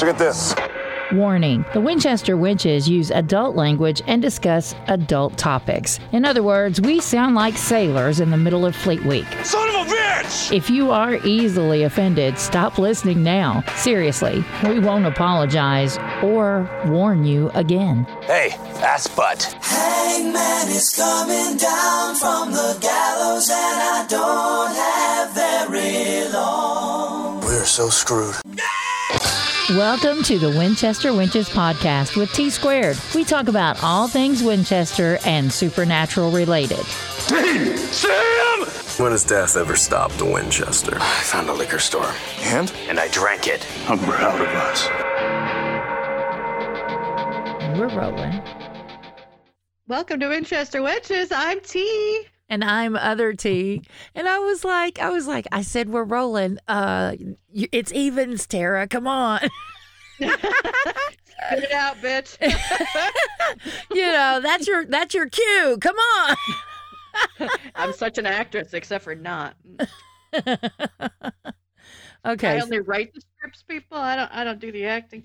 Look at this. Warning The Winchester Wenches use adult language and discuss adult topics. In other words, we sound like sailors in the middle of Fleet Week. Son of a bitch! If you are easily offended, stop listening now. Seriously, we won't apologize or warn you again. Hey, ass butt. Hangman is coming down from the gallows, and I don't have very long. We're so screwed. Welcome to the Winchester Wenches podcast with T Squared. We talk about all things Winchester and supernatural related. Sam! When has death ever stopped a Winchester? I found a liquor store And? and I drank it. I'm proud of us. And we're rolling. Welcome to Winchester Witches. I'm T. And I'm other T. And I was like, I was like, I said we're rolling. Uh, it's evens, Tara. Come on. Spit it out, bitch. you know that's your that's your cue. Come on. I'm such an actress, except for not. Okay. I only write the scripts, people. I don't. I don't do the acting.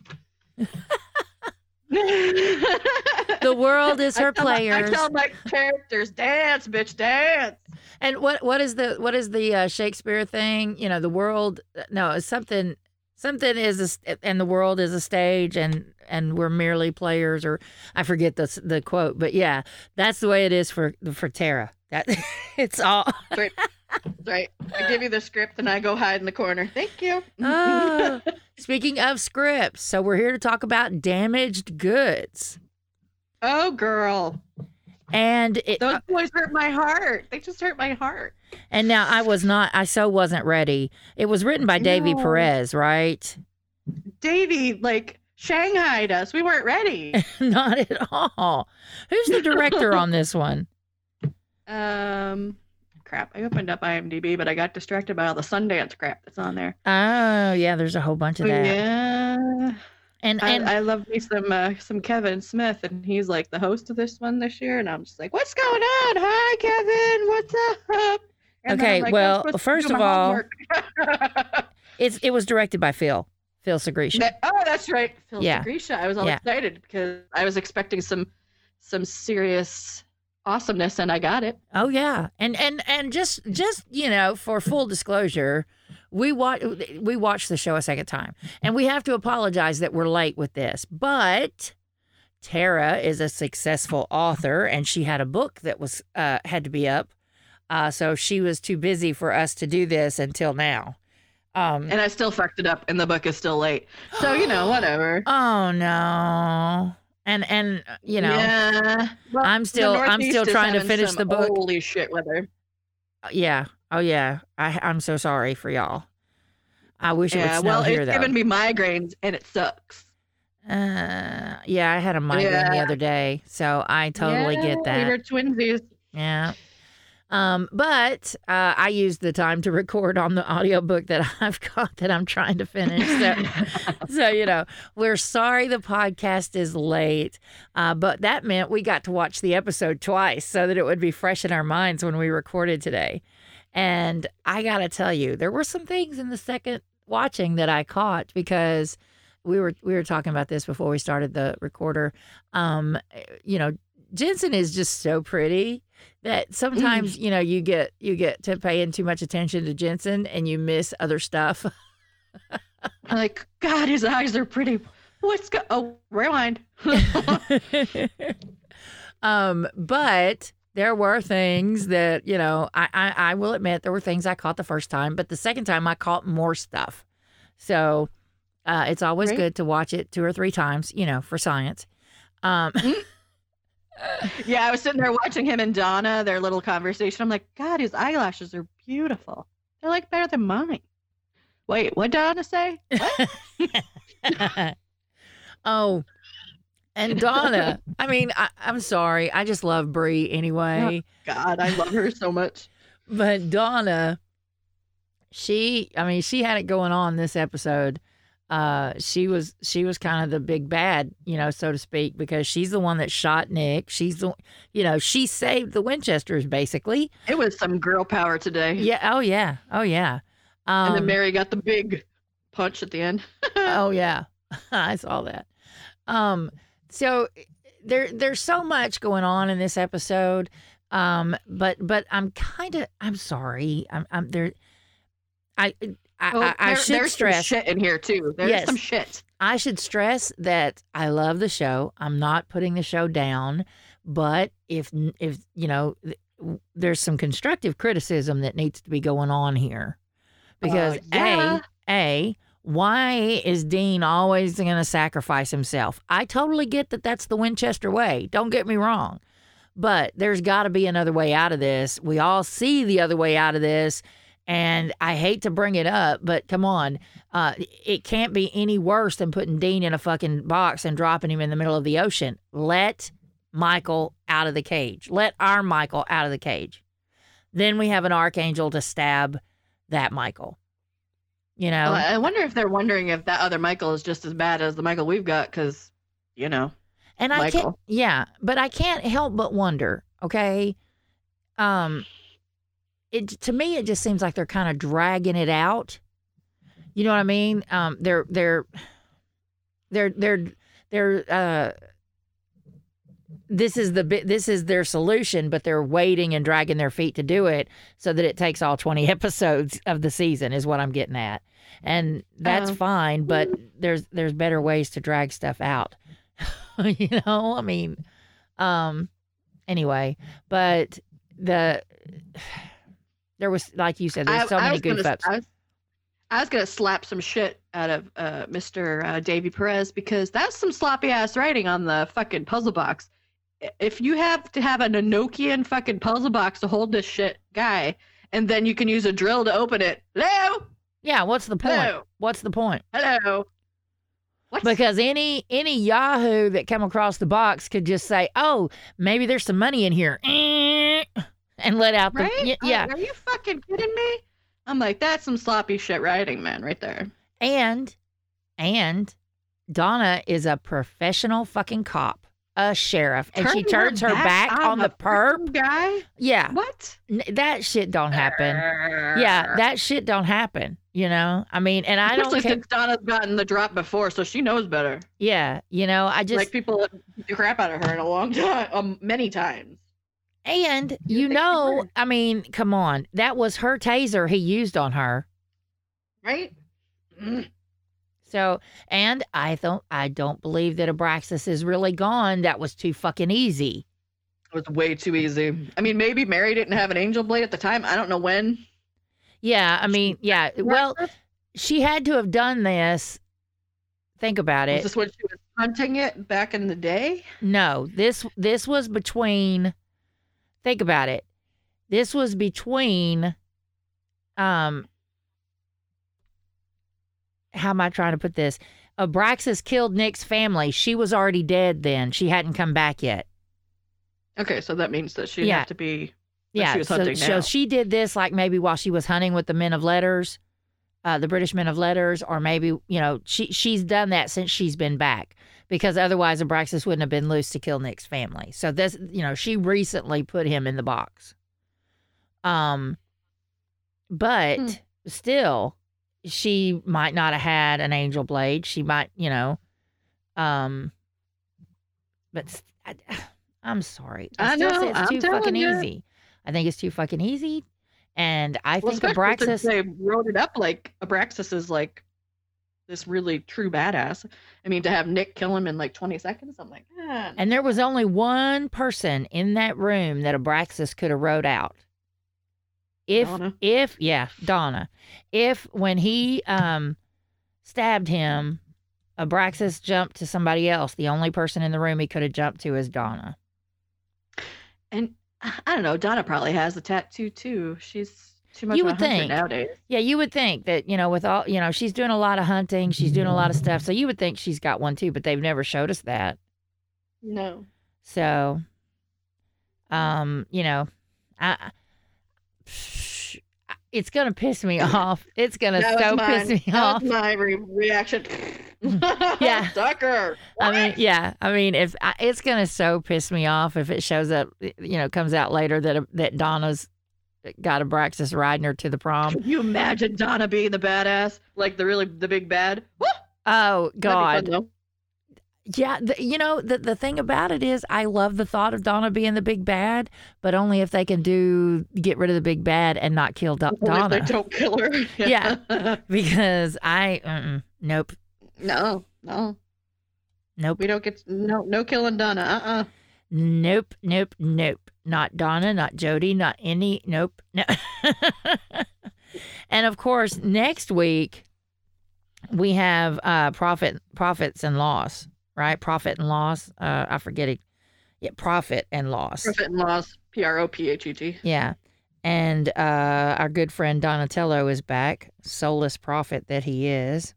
The world is her I tell my- I players. tell my characters, dance, bitch, dance. And what what is the what is the uh, Shakespeare thing? You know, the world. No, it's something. Something is a, and the world is a stage, and and we're merely players. Or I forget the the quote, but yeah, that's the way it is for for Tara. That it's all. Right. right. I give you the script and I go hide in the corner. Thank you. Ah, speaking of scripts, so we're here to talk about damaged goods, Oh, girl. and it, Those boys hurt my heart. They just hurt my heart. and now I was not. I so wasn't ready. It was written by Davy No. Perez, right? Davy, like, shanghaied us. We weren't ready. Not at all. Who's the director on this one? Um, crap. I opened up IMDb, but I got distracted by all the Sundance crap that's on there. Oh, yeah, there's a whole bunch of Oh, that. yeah, And I, and I love me some uh, some Kevin Smith, and he's like the host of this one this year, and I'm just like, what's going on? Hi, Kevin. What's up? And Okay, like, well, first of all- it's it was directed by Phil. Phil Sgriccia. That- oh, that's right, Phil Yeah. Sgriccia. I was all Yeah. excited because I was expecting some some serious awesomeness, and I got it. Oh yeah. And and and just just, you know, for full disclosure, we watch we watched the show a second time. And we have to apologize that we're late with this. But Tara is a successful author and she had a book that was uh had to be up. Uh so she was too busy for us to do this until now. Um And I still fucked it up, and the book is still late. So you know, whatever. Oh no. And and uh, you know, yeah. Well, I'm still- I'm still trying to finish the book. Holy shit, weather. yeah. Oh yeah. I I'm so sorry for y'all. I wish it would Yeah. snow Well, here it's though. giving me migraines, and it sucks. Uh, yeah, I had a migraine the other day, so I totally get Yeah, that. We're twinsies. Yeah. Um, but uh, I used the time to record on the audiobook that I've got that I'm trying to finish. So, so you know, we're sorry the podcast is late, uh, but that meant we got to watch the episode twice so that it would be fresh in our minds when we recorded today. And I got to tell you, there were some things in the second watching that I caught because we were we were talking about this before we started the recorder. Um, you know, Jensen is just so pretty that sometimes you know you get you get to paying too much attention to Jensen and you miss other stuff. I'm like, God, his eyes are pretty. What's go? Oh, rewind. um, but there were things that you know I, I I will admit there were things I caught the first time, but the second time I caught more stuff. So uh, it's always good to watch it two or three times, you know, for science. Um, yeah, I was sitting there watching him and Donna, their little conversation. I'm like, God, his eyelashes are beautiful. They're like better than mine. Wait, what did Donna say? What? oh, and Donna. I mean, I, I'm sorry. I just love Brie anyway. Oh, God, I love her so much. But Donna, she, I mean, she had it going on this episode. Uh, she was she was kind of the big bad, you know, so to speak, because she's the one that shot Nick. She's the, you know, she saved the Winchesters basically. It was some girl power today. Yeah. Oh yeah. Oh yeah. Um, And then Mary got the big punch at the end. oh yeah. I saw that. Um, so there there's so much going on in this episode. Um, but but I'm kind of I'm sorry. I'm I'm there. I I, Well, I, I there- should there's some stress. shit in here too. There's Yes. some shit. I should stress that I love the show. I'm not putting the show down, but if if you know, there's some constructive criticism that needs to be going on here, because Uh, yeah. a a why is Dean always going to sacrifice himself? I totally get that that's the Winchester way. Don't get me wrong, but there's got to be another way out of this. We all see the other way out of this. And I hate to bring it up, but come on. Uh, it can't be any worse than putting Dean in a fucking box and dropping him in the middle of the ocean. Let Michael out of the cage. Let our Michael out of the cage. Then we have an archangel to stab that Michael. You know? Well, I wonder if they're wondering if that other Michael is just as bad as the Michael we've got, because you know. And I can't Michael. yeah, but I can't help but wonder, okay? Um it to me it just seems like they're kind of dragging it out. You know what I mean? Um they're they're they're they're they're uh this is the this is their solution, but they're waiting and dragging their feet to do it so that it takes all 20 episodes of the season is what I'm getting at. And that's Oh. fine, but there's there's better ways to drag stuff out. you know, I mean, um, anyway, but the there was like you said, there's so I many was gonna- ups. I was, I was gonna slap some shit out of uh, Mr. Uh, Davy Perez because that's some sloppy ass writing on the fucking puzzle box. If you have to have an Enochian fucking puzzle box to hold this shit guy, and then you can use a drill to open it. Hello, Yeah, what's the point? Hello. What's the point? hello. What? Because any any Yahoo that come across the box could just say, "Oh, maybe there's some money in here," and let out the right? y- yeah. Are you fucking kidding me? I'm like, that's some sloppy shit writing, man, right there. And and Donna is a professional fucking cop, a sheriff, and she turns her back on the perp. guy. Yeah, What? that shit don't happen. Yeah, that shit don't happen. You know, I mean, and I don't Especially since Donna's gotten the drop before, so she knows better. Yeah, you know, I just like people beat the crap out of her in a long time, um, many times. And You you know. I mean, come on, that was her taser he used on her. Right? Mm. So, and I don't, I don't believe that Abraxas is really gone. That was too fucking easy. It was way too easy. I mean, maybe Mary didn't have an angel blade at the time. I don't know when. Yeah, I mean, yeah. Well, she had to have done this. Think about was it. this when she was hunting it back in the day? No, this this was between. Think about it. This was between. Um. How am I trying to put this? Abraxas killed Nick's family. She was already dead then. She hadn't come back yet. Okay, so that means that she'd Yeah. have to be. Yeah, she was so, so she did this like maybe while she was hunting with the men of letters, uh, the British men of letters, or maybe you know she she's done that since she's been back because otherwise Abraxas wouldn't have been loose to kill Nick's family. So this you know she recently put him in the box. Um, but Hmm. still, she might not have had an angel blade. She might you know, um, but I, am sorry. I say know, it's I'm telling fucking you. easy. I think it's too fucking easy. And I Well, think Abraxas, they wrote it up like Abraxas is like this really true badass. I mean, to have Nick kill him in like 20 seconds, I'm like, ah, and there was only one person in that room that Abraxas could have wrote out. If, Donna. if, yeah, Donna. If when he um stabbed him, Abraxas jumped to somebody else, the only person in the room he could have jumped to is Donna. And I don't know. Donna probably has a tattoo too. She's too much You would think. nowadays. Yeah, you would think that, you know, with all, you know, she's doing a lot of hunting, she's doing a lot of stuff. So you would think she's got one too, but they've never showed us that. No. So, um, you know, I, it's gonna piss me off. It's gonna That so piss me That off. my re- reaction. Yeah. Sucker. I mean, yeah, I mean, if I, it's gonna so piss me off if it shows up, you know, comes out later that that Donna's got Abraxas riding her to the prom. Can you imagine Donna being the badass? Like the really the big bad? Woo! Oh fun, God. Yeah, the, you know the the thing about it is, I love the thought of Donna being the big bad, but only if they can do get rid of the big bad and not kill Do- Only if They Donna. don't kill her. Yeah. Because I, nope, no, no. nope, We don't get no no killing Donna. Uh uh nope, nope, nope. Not Donna, not Jody, not any. Nope, no. and of course, next week we have uh profit, profits and loss, right? Prophet and loss. Uh, I forget it. Yeah, prophet and loss. Prophet and loss. P R O P H E T. Yeah. And uh, our good friend Donatello is back, soulless prophet that he is.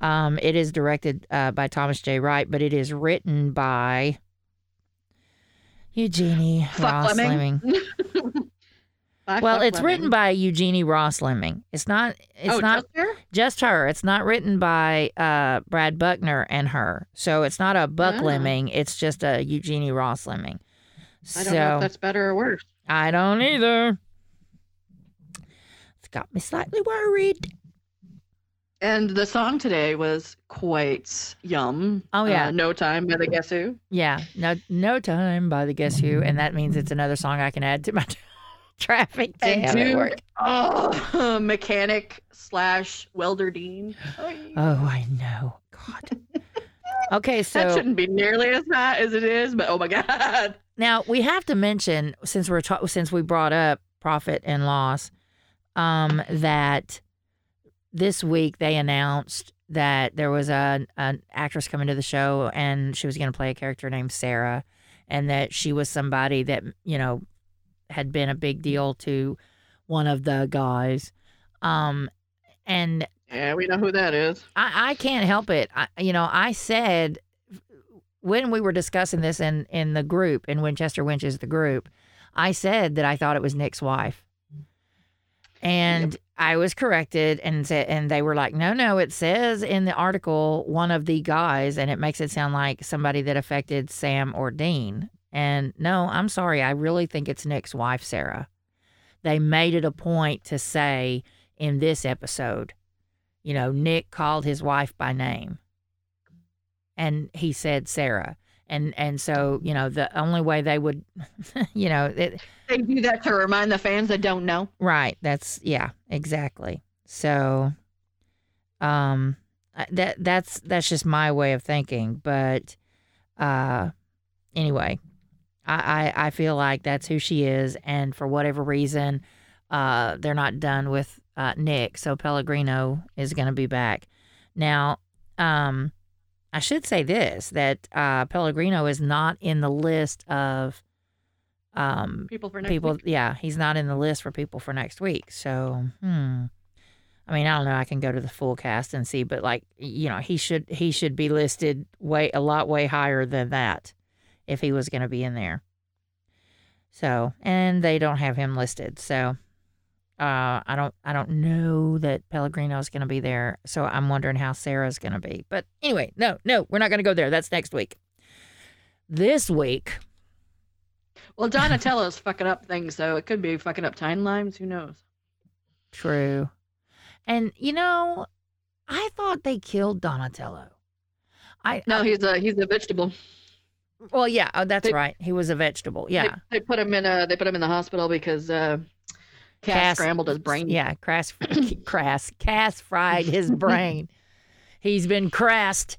Um, it is directed uh, by Thomas J. Wright, but it is written by Eugenie Fuck Ross Leming? Leming. Well, it's written by Eugenie Ross Leming. It's not. It's oh, not just her? just her. It's not written by uh, Brad Buckner and her. So it's not a Buck Oh. Leming. It's just a Eugenie Ross Leming. I don't know So- if that's better or worse. I don't either. It's got me slightly worried. And the song today was quite yum. Oh, yeah. Uh, no time by the Guess Who. Yeah, no, no time by the Guess Who, and that means it's another song I can add to my traffic jam at work. oh, mechanic slash welder Dean. Oh, I know. God. Okay, so that shouldn't be nearly as hot as it is, but oh my god. now we have to mention since we're ta- since we brought up prophet and loss, um, that this week they announced that there was a an actress coming to the show and she was going to play a character named Sarah, and that she was somebody that you know had been a big deal to one of the guys, um, and Yeah, we know who that is. I, I can't help it. I, you know, I said when we were discussing this in in the group in Winchester Wenches the group, I said that I thought it was Nick's wife, and I was corrected and said, and they were like, no, no, it says in the article one of the guys, and it makes it sound like somebody that affected Sam or Dean. And no, I'm sorry, I really think it's Nick's wife, Sarah. They made it a point to say in this episode you know, Nick called his wife by name and he said Sarah. And and so, you know, the only way they would you know, it, They do that to remind the fans that don't know. right, that's yeah, exactly. So um that that's that's just my way of thinking, but uh anyway, I I, I feel like that's who she is and for whatever reason uh they're not done with uh Nick, so Pellegrino is going to be back. Now, um I should say this that uh Pellegrino is not in the list of um People for next people week. yeah he's not in the list for people for next week so hmm i mean i don't know i can go to the full cast and see but like you know he should he should be listed way a lot way higher than that if he was going to be in there so and they don't have him listed so uh i don't i don't know that pellegrino is going to be there so i'm wondering how sarah's going to be but anyway no no we're not going to go there that's next week this week Well, Donatello's fucking up things, so it could be fucking up timelines. Who knows? True. And you know, I thought they killed Donatello. I No, I- he's a he's a vegetable. well, yeah, oh, that's they- right. He was a vegetable. Yeah, They, they put him in a they put him in the hospital because uh, Cass, Cass- scrambled his brain. yeah. Crass, crass, Cass fried his brain. He's been crassed.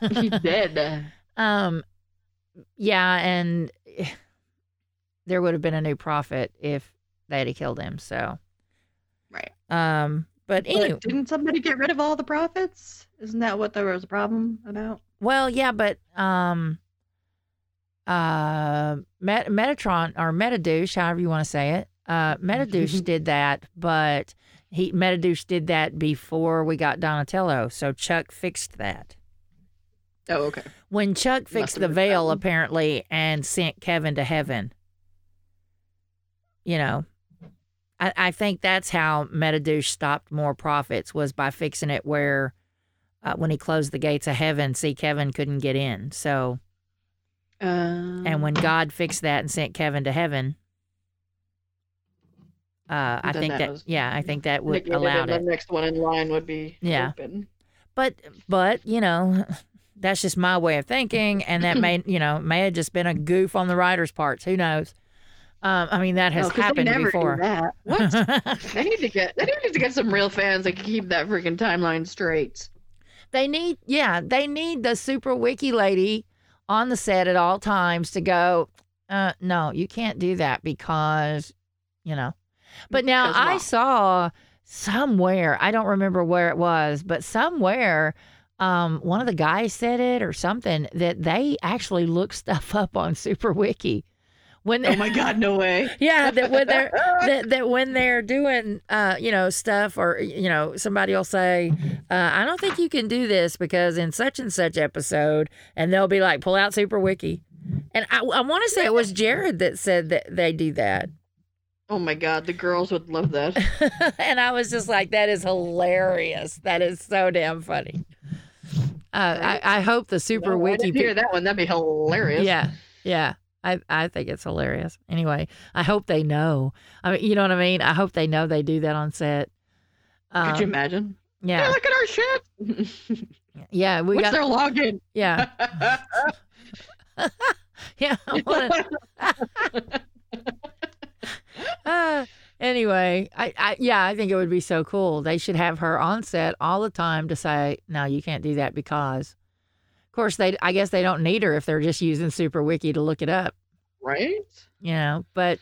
he's dead. Um, yeah, and there would have been a new prophet if they had killed him. So, Right. um, but anyway, But didn't somebody get rid of all the prophets? Isn't that what there was a problem about? Well, yeah, but um, uh, Met- Metatron or Metadouche, however you want to say it, uh, Metadouche did that, but he Metadouche did that before we got Donatello, so Chuck fixed that. Oh, okay. When Chuck fixed the veil, apparently, and sent Kevin to heaven, you know, I, I think that's how Metadouche stopped more prophets was by fixing it where uh, when he closed the gates of heaven, see, Kevin couldn't get in. So, Um, and when God fixed that and sent Kevin to heaven, uh, I think that that, was yeah, I think that would allow it. the next one in line would be Yeah. open. but but you know, that's just my way of thinking, and that may you know may have just been a goof on the writer's parts. Who knows? Um, I mean, that has No, happened before. that. What? they need to get. They need to get some real fans that can keep that freaking timeline straight. They need, yeah, they need the super wiki lady on the set at all times to go, uh, no, you can't do that because, you know. But now Because I saw somewhere, I don't remember where it was, but somewhere, um, one of the guys said it or something that they actually look stuff up on Super Wiki. When Oh my God! No way. yeah, that when they're that, that when they're doing uh, you know, stuff or you know, somebody will say, uh, I don't think you can do this because in such and such episode and they'll be like, pull out Super Wiki. And I, I want to say it was Jared that said that they do that. Oh my God! The girls would love that. and I was just like, that is hilarious. That is so damn funny. Uh, I, I hope the Super No, I Wiki didn't pe- hear that one. That'd be hilarious. Yeah. Yeah. I, I think it's hilarious. Anyway, I hope they know. I mean, you know what I mean? I hope they know they do that on set. Um, Could you imagine? Hey, yeah. look at our shit. Yeah. We What's got, their login? yeah. Yeah. I wanna- Uh, anyway, I, I, yeah, I think it would be so cool. They should have her on set all the time to say, no, you can't do that because, of course, they, I guess they don't need her if they're just using Super Wiki to look it up. right? you know but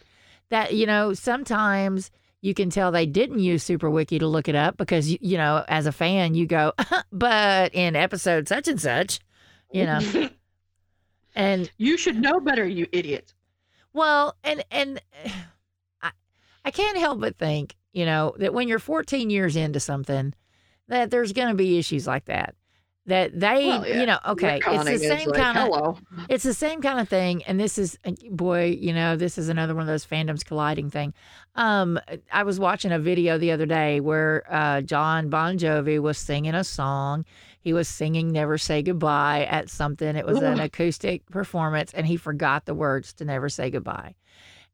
that you know sometimes you can tell they didn't use super wiki to look it up because you, you know as a fan you go but in episode such and such you know and You should know better, you idiot. well and and I, I can't help but think you know that when you're 14 years into something that there's going to be issues like that that they Well, yeah. you know okay it's the same like, kind of Hello. it's the same kind of thing and this is boy you know this is another one of those fandoms colliding thing um i was watching a video the other day where uh john bon jovi was singing a song he was singing never say goodbye at something it was an acoustic performance and he forgot the words to never say goodbye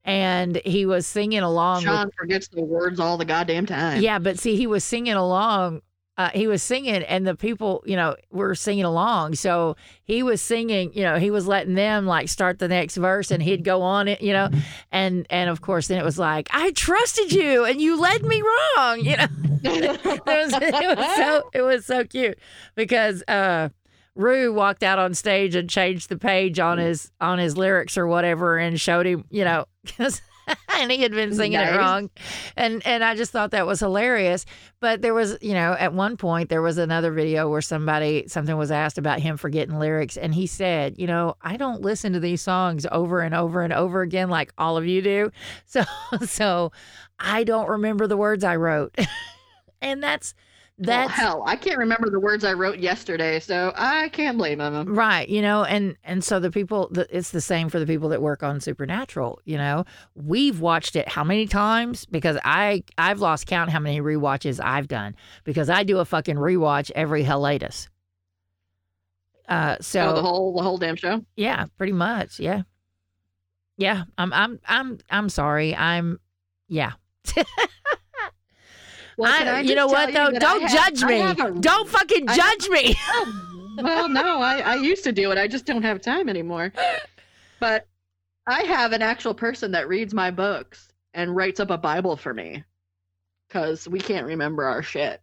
and he was singing along with Sean forgets the words all the goddamn time. yeah, but see, he was singing along. Uh, he was singing, and the people, you know, were singing along. So he was singing, you know, he was letting them like start the next verse, and he'd go on it, you know, and and of course, then it was like, I trusted you, and you led me wrong, you know. it, was, it was so it was so cute because uh, Rue walked out on stage and changed the page on his on his lyrics or whatever, and showed him, you know, and he had been singing it wrong, and and I just thought that was hilarious. But there was, you know, at one point there was another video where somebody something was asked about him forgetting lyrics, and he said, you know, I don't listen to these songs over and over and over again like all of you do, so so I don't remember the words I wrote, and that's Well, hell, I can't remember the words I wrote yesterday, so I can't blame them. Right, you know, and and so the people, the, it's the same for the people that work on Supernatural. You know, we've watched it how many times? Because I I've lost count how many rewatches I've done because I do a fucking rewatch every hiatus. Uh, so oh, the whole the whole damn show. yeah, pretty much, yeah, yeah. I'm I'm I'm I'm sorry. I'm yeah. Well, I, I you know what though? Don't have- judge me. a- Don't fucking judge me. well, no, I, I used to do it. I just don't have time anymore. But I have an actual person that reads my books and writes up a Bible for me because we can't remember our shit.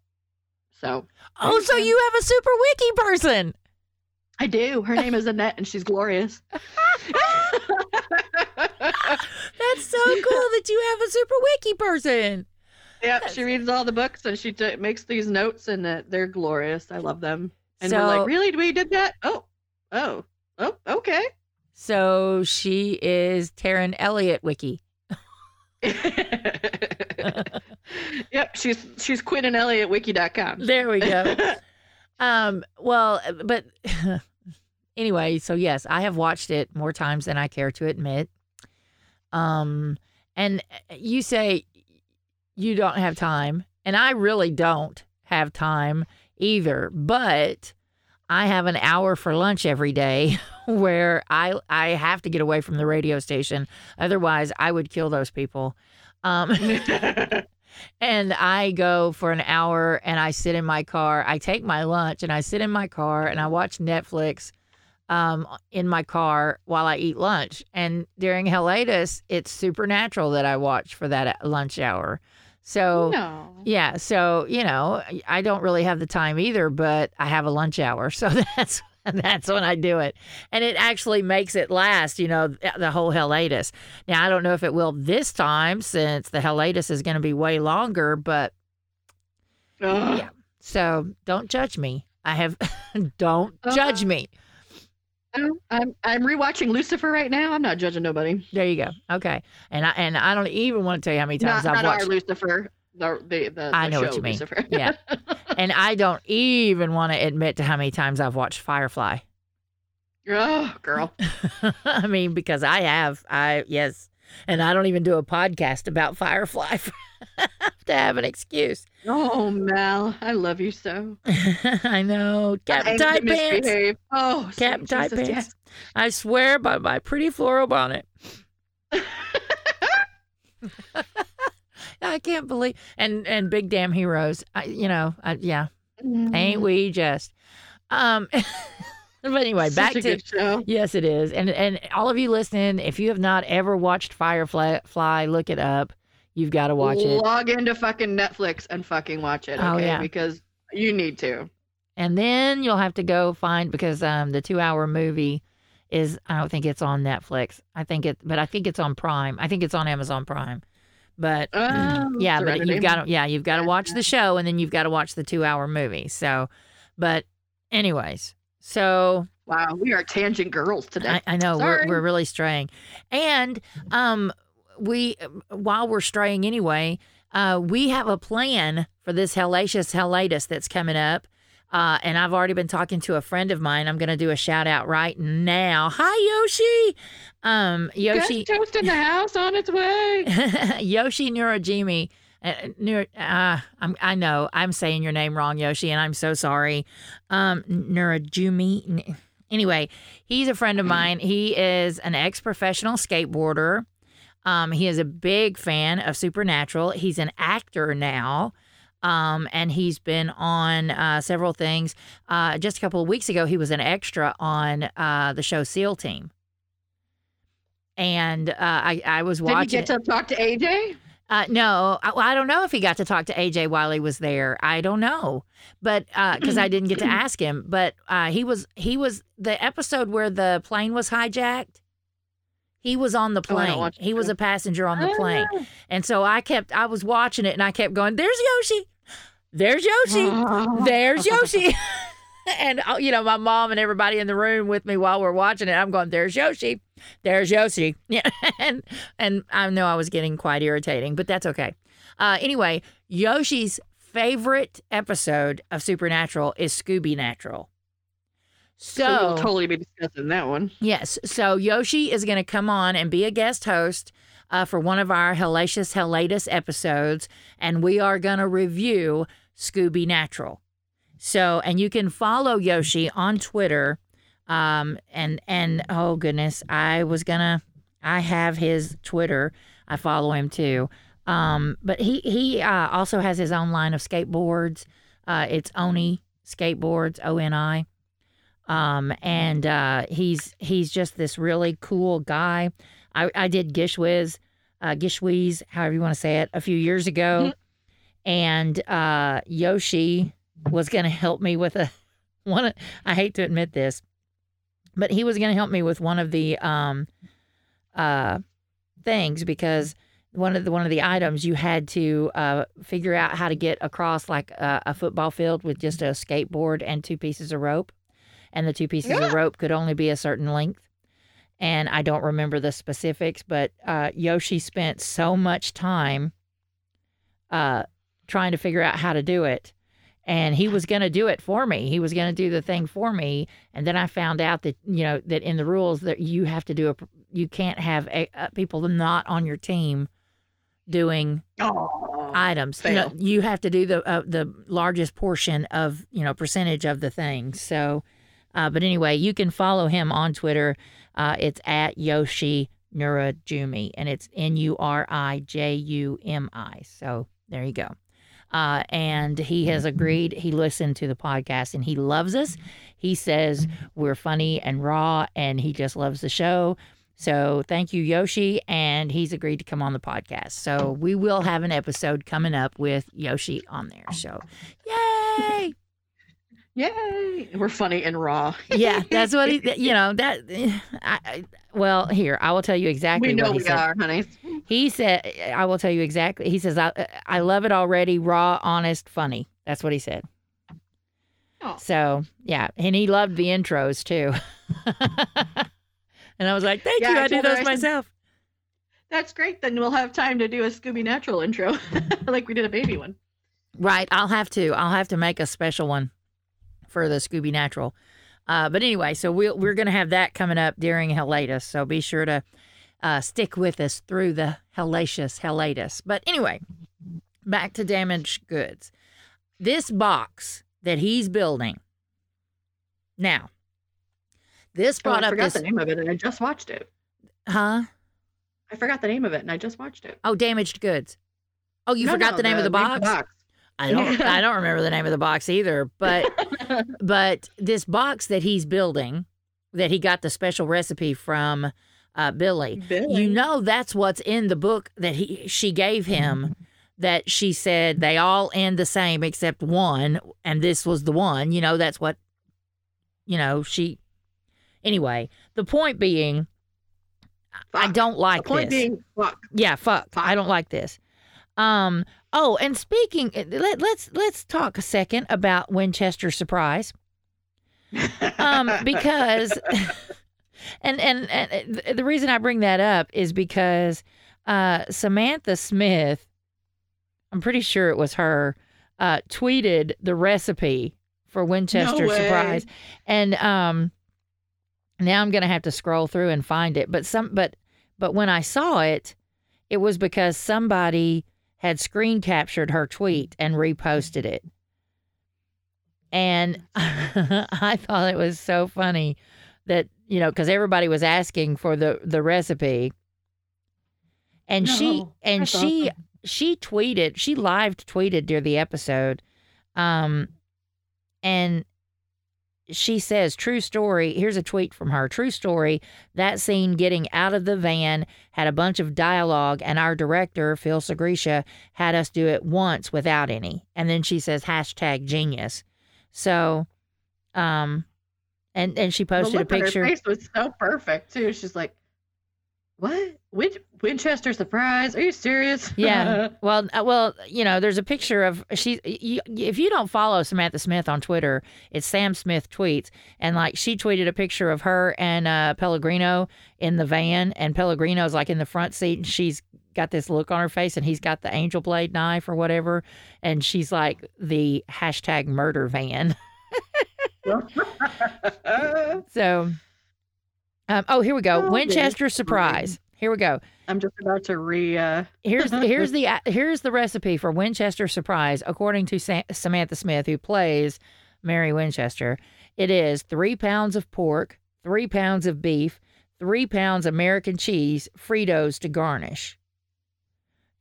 So oh, so you have a super wiki person. I do. Her name is Annette and she's glorious. That's so cool that you have a super wiki person. Yep, she reads all the books and she t- makes these notes and uh, they're glorious. I love them. And we're So- like, really? We did that? Oh, oh, oh, okay. So she is Taryn Elliott wiki. yep, she's she's Quinn and Elliot wiki.com. There we go. um, well, but anyway, so yes, I have watched it more times than I care to admit. Um, and you say you don't have time, and I really don't have time either, but I have an hour for lunch every day where I I have to get away from the radio station. Otherwise, I would kill those people. Um, and I go for an hour and I sit in my car. I take my lunch and I sit in my car and I watch Netflix um, in my car while I eat lunch. And during hiatus, it's Supernatural that I watch for that uh, lunch hour. So No. yeah, so you know, I don't really have the time either, but I have a lunch hour, so that's that's when I do it, and it actually makes it last. You know, the whole hiatus. Now I don't know if it will this time since the hiatus is going to be way longer, but Ugh. yeah. So don't judge me. I have don't judge Uh, me. I'm I'm rewatching Lucifer right now. I'm not judging nobody. There you go. Okay, and I and I don't even want to tell you how many times Not, I've not watched. Lucifer. The the the, I know what you mean. Lucifer. Yeah. and I don't even want to admit to how many times I've watched Firefly. oh, girl. I mean, because I have, I yes, and I don't even do a podcast about Firefly to have an excuse. Oh, Mal, I love you so. I know, Captain Angry Tight Pants. Oh, Captain Tight Jesus, Pants. I swear by my pretty floral bonnet. I can't believe and and big damn heroes. I, you know, I, yeah, yes. ain't we just? Um, but anyway, Such back a to good show. Yes, it is. And and all of you listening, if you have not ever watched Firefly, fly, look it up. You've got to watch it. Log into fucking Netflix and fucking watch it. Okay, Oh, yeah. because you need to. And then you'll have to go find because um the 2-hour movie is I don't think it's on Netflix. I think it but I think it's on Prime. I think it's on Amazon Prime. But Oh, yeah, but you've got to yeah, you've got to watch the show and then you've got to watch the 2-hour movie. So but anyways, so Wow, we are tangent girls today. I, I know we're we're really straying, and um, we while we're straying anyway, uh, we have a plan for this hellacious hellatus that's coming up. Uh, and I've already been talking to a friend of mine. I'm going to do a shout out right now. Hi, Yoshi. Um, Yoshi. Guest toast in the house on its way. Yoshi Nurajimi. Uh, uh, I'm, I know I'm saying your name wrong, Yoshi, and I'm so sorry. Um, Nurajumi. Anyway, he's a friend of mine. He is an ex professional skateboarder. Um, he is a big fan of Supernatural. He's an actor now. Um, and he's been on uh, several things. Uh, just a couple of weeks ago, he was an extra on uh, the show SEAL Team. And uh, I, I was watching. Did you get to talk to AJ? Uh, no, I, well, I don't know if he got to talk to AJ while he was there. I don't know, but because I didn't get to ask him. But uh, he was he was the episode where the plane was hijacked. He was on the Oh, plane. the he was a passenger on the plane, Ah. and so I kept I was watching it and I kept going. There's Yoshi. There's Yoshi. Oh. There's Yoshi. and uh, you know my mom and everybody in the room with me while we're watching it. I'm going. There's Yoshi. There's Yoshi. Yeah, and and I know I was getting quite irritating, but that's okay. Uh, anyway, Yoshi's favorite episode of Supernatural is Scooby Natural. So we'll totally be discussing that one. yes, so Yoshi is going to come on and be a guest host uh, for one of our hellacious hellatus episodes, and we are going to review Scooby Natural. So, and you can follow Yoshi on Twitter. Um, and, and oh goodness, I was gonna, I have his Twitter. I follow him too. Um, but he, he, uh, also has his own line of skateboards. Uh, it's Oni skateboards, O N I. Um, and, uh, he's, he's just this really cool guy. I, I did GISHWHES, uh, GISHWHES, however you want to say it, a few years ago. And, uh, Yoshi, was going to help me with a one. of- I hate to admit this, but he was going to help me with one of the um uh things because one of the one of the items you had to uh figure out how to get across like a, a football field with just a skateboard and two pieces of rope, and the two pieces of rope could only be a certain length. And I don't remember the specifics, but uh, Yoshi spent so much time uh, trying to figure out how to do it and he was going to do it for me. He was going to do the thing for me, and then I found out that you know that in the rules that you have to do a you can't have a, uh, people not on your team doing Oh, items. You, know, you have to do the uh, the largest portion of you know percentage of the thing. So, uh, but anyway, you can follow him on Twitter. Uh, it's at Yoshi Nurajumi, and it's N U R I J U M I. So There you go. Uh, and he has agreed. He listened to the podcast and he loves us. He says we're funny and raw, and he just loves the show. So thank you, Yoshi, and he's agreed to come on the podcast. So we will have an episode coming up with Yoshi on there. So, yay! Yay! We're funny and raw. Yeah, that's what he. You know that. I, well, here I will tell you exactly we know what he we said. are, honey. He said, "I will tell you exactly." He says, "I I love it already. Raw, honest, funny." That's what he said. Oh. So yeah, and he loved the intros too. and I was like, "Thank Yeah, you. I I do those I said- myself." That's great. Then we'll have time to do a Scooby Natural intro, like we did a baby one. Right. I'll have to. I'll have to make a special one for the Scooby Natural. Uh, but anyway, so we'll, we're going to have that coming up during Hellatus. So be sure to uh, stick with us through the hellacious Hellatus. But anyway, back to damaged goods. This box that he's building now. This Oh, brought I up forgot this, the name of it, and I just watched it. huh? I forgot the name of it, and I just watched it. Oh, damaged goods. Oh, you No, forgot no, the name of the name box? I don't I don't remember the name of the box either, but but this box that he's building that he got the special recipe from uh, Billy. Billy. You know that's what's in the book that he she gave him that she said they all end the same except one and this was the one. You know that's what you know she Anyway, the point being I don't like The point this. being, fuck. Yeah, fuck. I don't like this. Um. Oh, and speaking, let, let's let's talk a second about Winchester Surprise. Um, because, and, and and the reason I bring that up is because uh, Samantha Smith, I'm pretty sure it was her, uh, tweeted the recipe for Winchester way. Surprise, and um, now I'm gonna have to scroll through and find it. But some, but but when I saw it, it was because somebody had screen captured her tweet and reposted it. And I thought it was so funny that, you know, because everybody was asking for the, the recipe. And she and she awesome. she tweeted, she live tweeted during the episode. Um and she says, true story. Here's a tweet from her. True story. That scene getting out of the van had a bunch of dialogue, and our director, Phil Sgriccia, had us do it once without any. And then she says, hashtag genius. So, um, and, and she posted a picture. her face was so perfect too. She's like, "What? Win- Winchester surprise? Are you serious?" Yeah. Well, uh, well, you know, there's a picture of she. You, if you don't follow Samantha Smith on Twitter, it's Sam Smith tweets, and like she tweeted a picture of her and uh, Pellegrino in the van, and Pellegrino's like in the front seat, and she's got this look on her face, and he's got the angel blade knife or whatever, and she's like the hashtag murder van. so, um, oh, here we go. Oh, Winchester surprise. Here we go. I'm just about to re. Uh, Here's here's the here's the recipe for Winchester surprise according to Sa- Samantha Smith who plays Mary Winchester. It is three pounds of pork, three pounds of beef, three pounds American cheese, Fritos to garnish.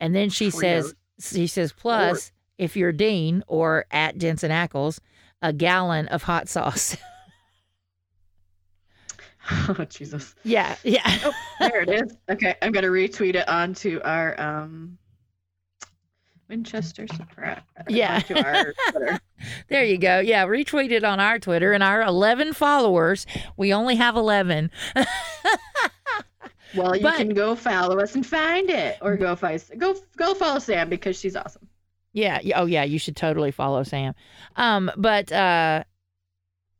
And then she says she says plus if you're Dean or at Jensen Ackles, a gallon of hot sauce. oh Jesus! yeah, yeah. Oh, there it is. Okay, I'm gonna retweet it onto our um Winchester surprise. Yeah. our There you go. Yeah, retweet it on our Twitter and our 11 followers. We only have 11. Well, you But- can go follow us and find it, or go find go go follow Sam because she's awesome. Yeah. Oh, yeah. You should totally follow Sam. Um, but uh,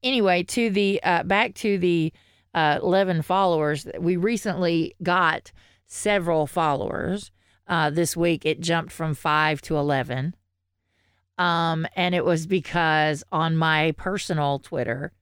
anyway, to the uh, back to the uh, 11 followers. We recently got several followers. Uh, this week it jumped from five to 11. Um, and it was because on my personal Twitter,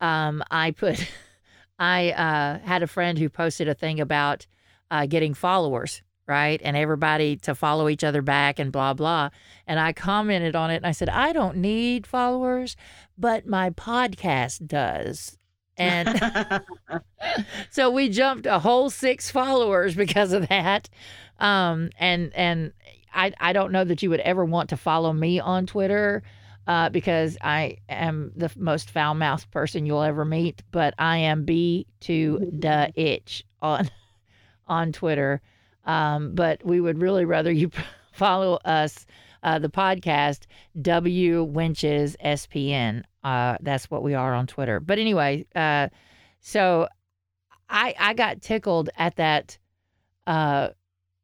um, I put, I uh, had a friend who posted a thing about uh, getting followers, right? And everybody to follow each other back and blah, blah. And I commented on it and I said, I don't need followers, but my podcast does. And so we jumped a whole six followers because of that. Um, and and I I don't know that you would ever want to follow me on Twitter. Uh, because I am the most foul mouthed person you'll ever meet, but I am B to the itch on on Twitter. Um, but we would really rather you follow us, uh, the podcast W Wenches SPN. Uh, that's what we are on Twitter. But anyway, uh, so I I got tickled at that uh,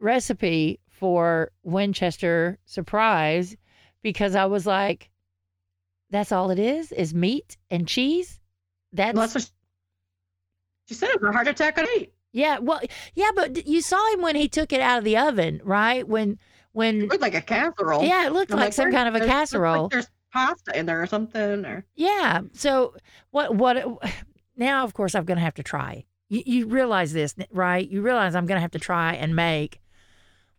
recipe for Winchester surprise because I was like, that's all it is is meat and cheese. That's, Well, that's what she said. It was a heart attack on eight. yeah. Well, yeah, but you saw him when he took it out of the oven, right? When when It looked like a casserole. yeah, it looked I'm like some kind of a looks like casserole. there's pasta in there or something. Or Yeah. So what what now of course I'm going to have to try. You, you realize this, right? You realize I'm going to have to try and make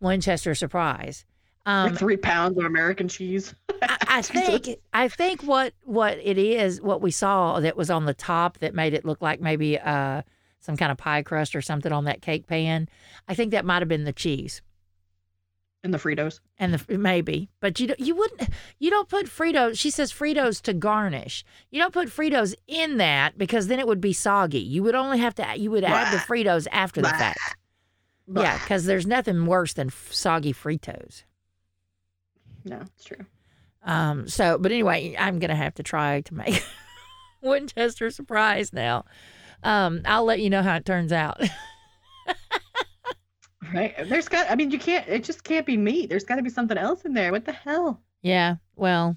Winchester surprise. Um three pounds of American cheese. I, I think I think what what it is, what we saw that was on the top that made it look like maybe uh some kind of pie crust or something on that cake pan. I think that might have been the cheese and the Fritos. and the maybe, but you don't- you wouldn't you don't put Fritos. She says Fritos to garnish. You don't put Fritos in that because then it would be soggy. You would only have to you would add the Fritos after the fact. Yeah, because there's nothing worse than soggy Fritos. No, it's true. Um, so, but anyway, I'm gonna have to try to make Winchester surprise now. Um, I'll let you know how it turns out. Right? There's got. I mean, you can't. It just can't be meat. There's got to be something else in there. What the hell? yeah, well,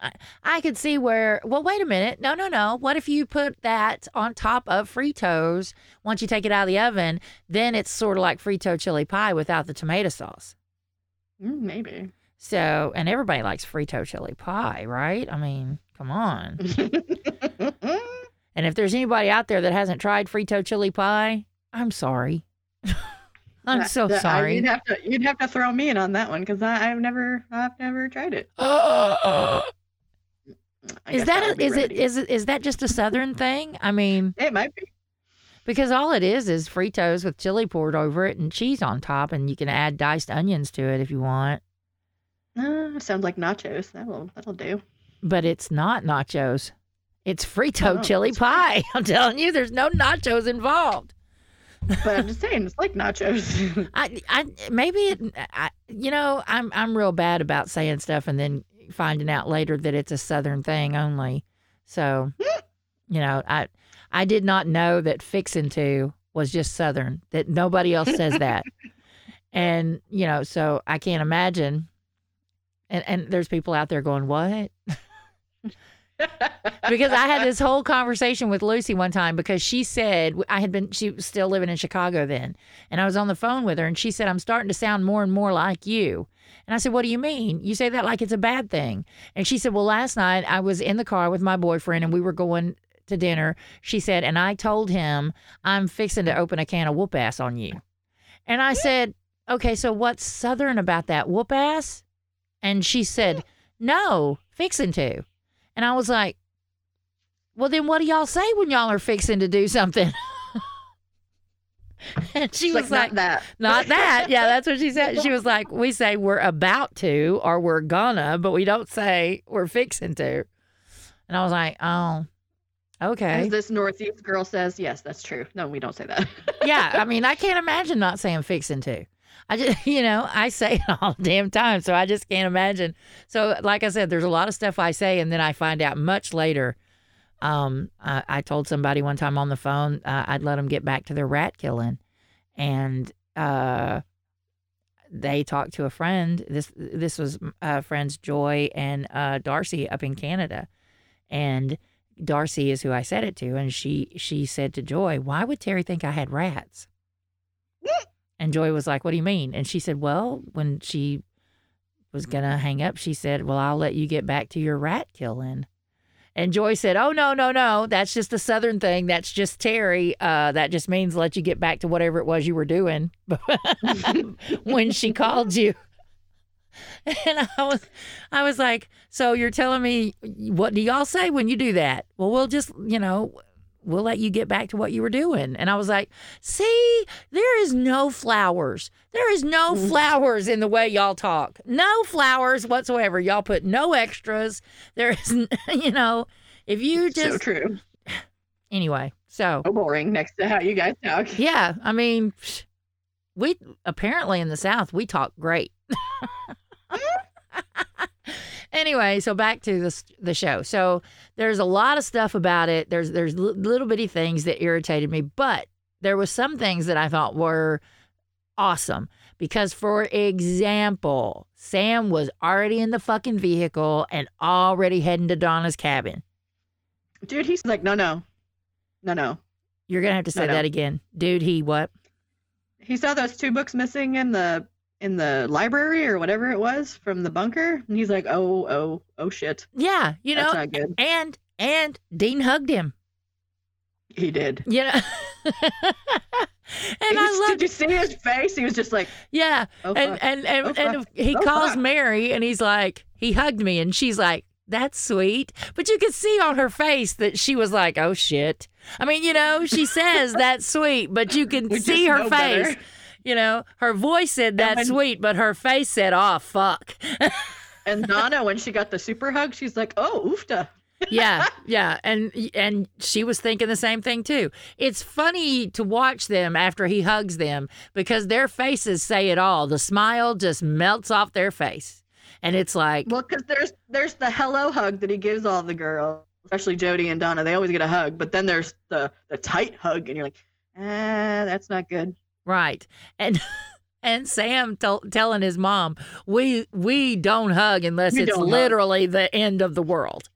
I, I could see where. Well, wait a minute. No, no, no. What if you put that on top of Fritos once you take it out of the oven? Then it's sort of like Frito chili pie without the tomato sauce. Mm, maybe. So, and everybody likes Frito chili pie, right? I mean, come on. And if there's anybody out there that hasn't tried Frito chili pie, I'm sorry. I'm so That- I- sorry. You'd have to. You'd have to throw me in on that one because I've never. I've never tried it. is I guess that would a, is it ready. is it is that just a southern thing? I mean, It might be. because all it is is Fritos with chili poured over it and cheese on top, and you can add diced onions to it if you want. Uh, sounds like nachos. That'll that'll do. But it's not nachos. It's Frito Oh, chili pie. I'm telling you, there's no nachos involved. But I'm just saying, it's like nachos. I, I maybe it, I, you know, I'm I'm real bad about saying stuff and then finding out later that it's a Southern thing only. So, you know, I I did not know that fixing to was just Southern. That nobody else says that, and you know, so I can't imagine. And and there's people out there going, what? because I had this whole conversation with Lucy one time because she said I had been she was still living in Chicago then and I was on the phone with her and she said I'm starting to sound more and more like you. And I said, "What do you mean? You say that like it's a bad thing." And she said, "Well, last night I was in the car with my boyfriend and we were going to dinner." She said, "And I told him I'm fixing to open a can of whoop ass on you." And I said, "Okay, so what's southern about that whoop ass?" And she said, "No, fixing to." And I was like, well, then what do y'all say when y'all are fixing to do something? and she was like, like, not that. not that. Yeah, that's what she said. She was like, we say we're about to or we're gonna, but we don't say we're fixing to. And I was like, oh, okay. As this Northeast girl says, yes, that's true. No, we don't say that. yeah, I mean, I can't imagine not saying fixing to. I just, you know, I say it all damn time, so I just can't imagine. So, like I said, there's a lot of stuff I say, and then I find out much later. Um, I, I told somebody one time on the phone uh, I'd let them get back to their rat killing, and uh, they talked to a friend. This this was uh, friends Joy and uh, Darcy up in Canada, and Darcy is who I said it to, and she she said to Joy, "Why would Terry think I had rats?" And Joy was like, "What do you mean?" And she said, "Well, when she was gonna hang up, she said, "Well, I'll let you get back to your rat killing." And Joy said, "Oh no, no, no! That's just a Southern thing. That's just Terry. Uh, that just means let you get back to whatever it was you were doing when she called you." And I was, I was like, "So you're telling me what do y'all say when you do that?" Well, we'll just, you know, we'll let you get back to what you were doing. And I was like, see, there is no flowers. There is no Mm. flowers in the way y'all talk. No flowers whatsoever. Y'all put no extras. There is, you know, if you just. so true. anyway. So, So boring next to how you guys talk. yeah, I mean, we apparently in the South, we talk great. anyway, so back to the the show. So there's a lot of stuff about it. There's there's little bitty things that irritated me, but there was some things that I thought were awesome because, for example, Sam was already in the fucking vehicle and already heading to Donna's cabin. Dude, he's like, no, no, no, no. You're gonna have to say No, no. that again, dude. He what? He saw those two books missing in the in the library or whatever it was from the bunker, and he's like, oh, oh, oh, shit. Yeah, you That's know, not good. and and Dean hugged him. He did. Yeah. and I was- love did you see his face? He was just like, Yeah, Oh, and and and, Oh, and he Oh, calls fuck. Mary, and he's like, he hugged me, and she's like, "That's sweet," but you could see on her face that she was like, "Oh shit." I mean, you know, she says that's sweet, but you can We see her face. better. You know, her voice said that's when- sweet, but her face said, "Oh fuck." and Donna, when she got the super hug, she's like, oh, oofta. yeah, yeah, and and she was thinking the same thing too. It's funny to watch them after he hugs them because their faces say it all. The smile just melts off their face, and it's like, Well, because there's there's the hello hug that he gives all the girls, especially Jody and Donna. They always get a hug, but then there's the the tight hug, and you're like, ah, that's not good. Right, and. And Sam tell telling his mom, "We we don't hug unless it's don't hug." literally the end of the world."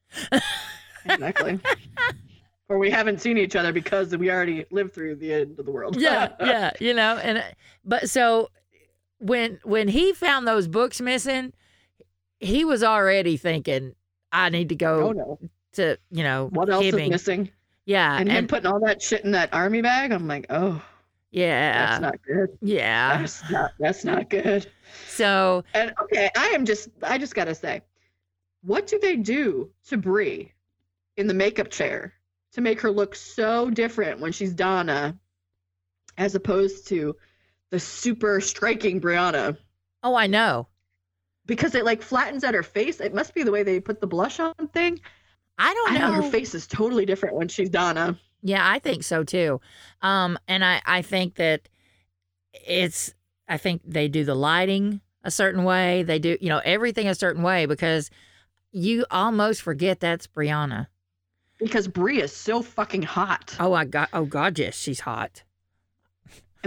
Exactly. or we haven't seen each other because we already lived through the end of the world. yeah, yeah, you know, and uh, but so when when he found those books missing, he was already thinking, I need to go Oh no. to you know What else Hibbing. is missing? Yeah, And, and, him putting all that shit in that army bag. I'm like, oh, yeah, that's not good. yeah. That's not. That's not good. So And okay, I am just. I just gotta say, what do they do to Brie in the makeup chair to make her look so different when she's Donna, as opposed to the super striking Briana? oh, I know. Because it like flattens out her face. It must be the way they put the blush on thing. I don't I know. know her face is totally different when she's Donna. Yeah, I think so too. Um, and I I think that it's I think they do the lighting a certain way. They do you know everything a certain way because you almost forget that's Briana. Because Brie is so fucking hot. Oh, I got. Oh God, yes, she's hot.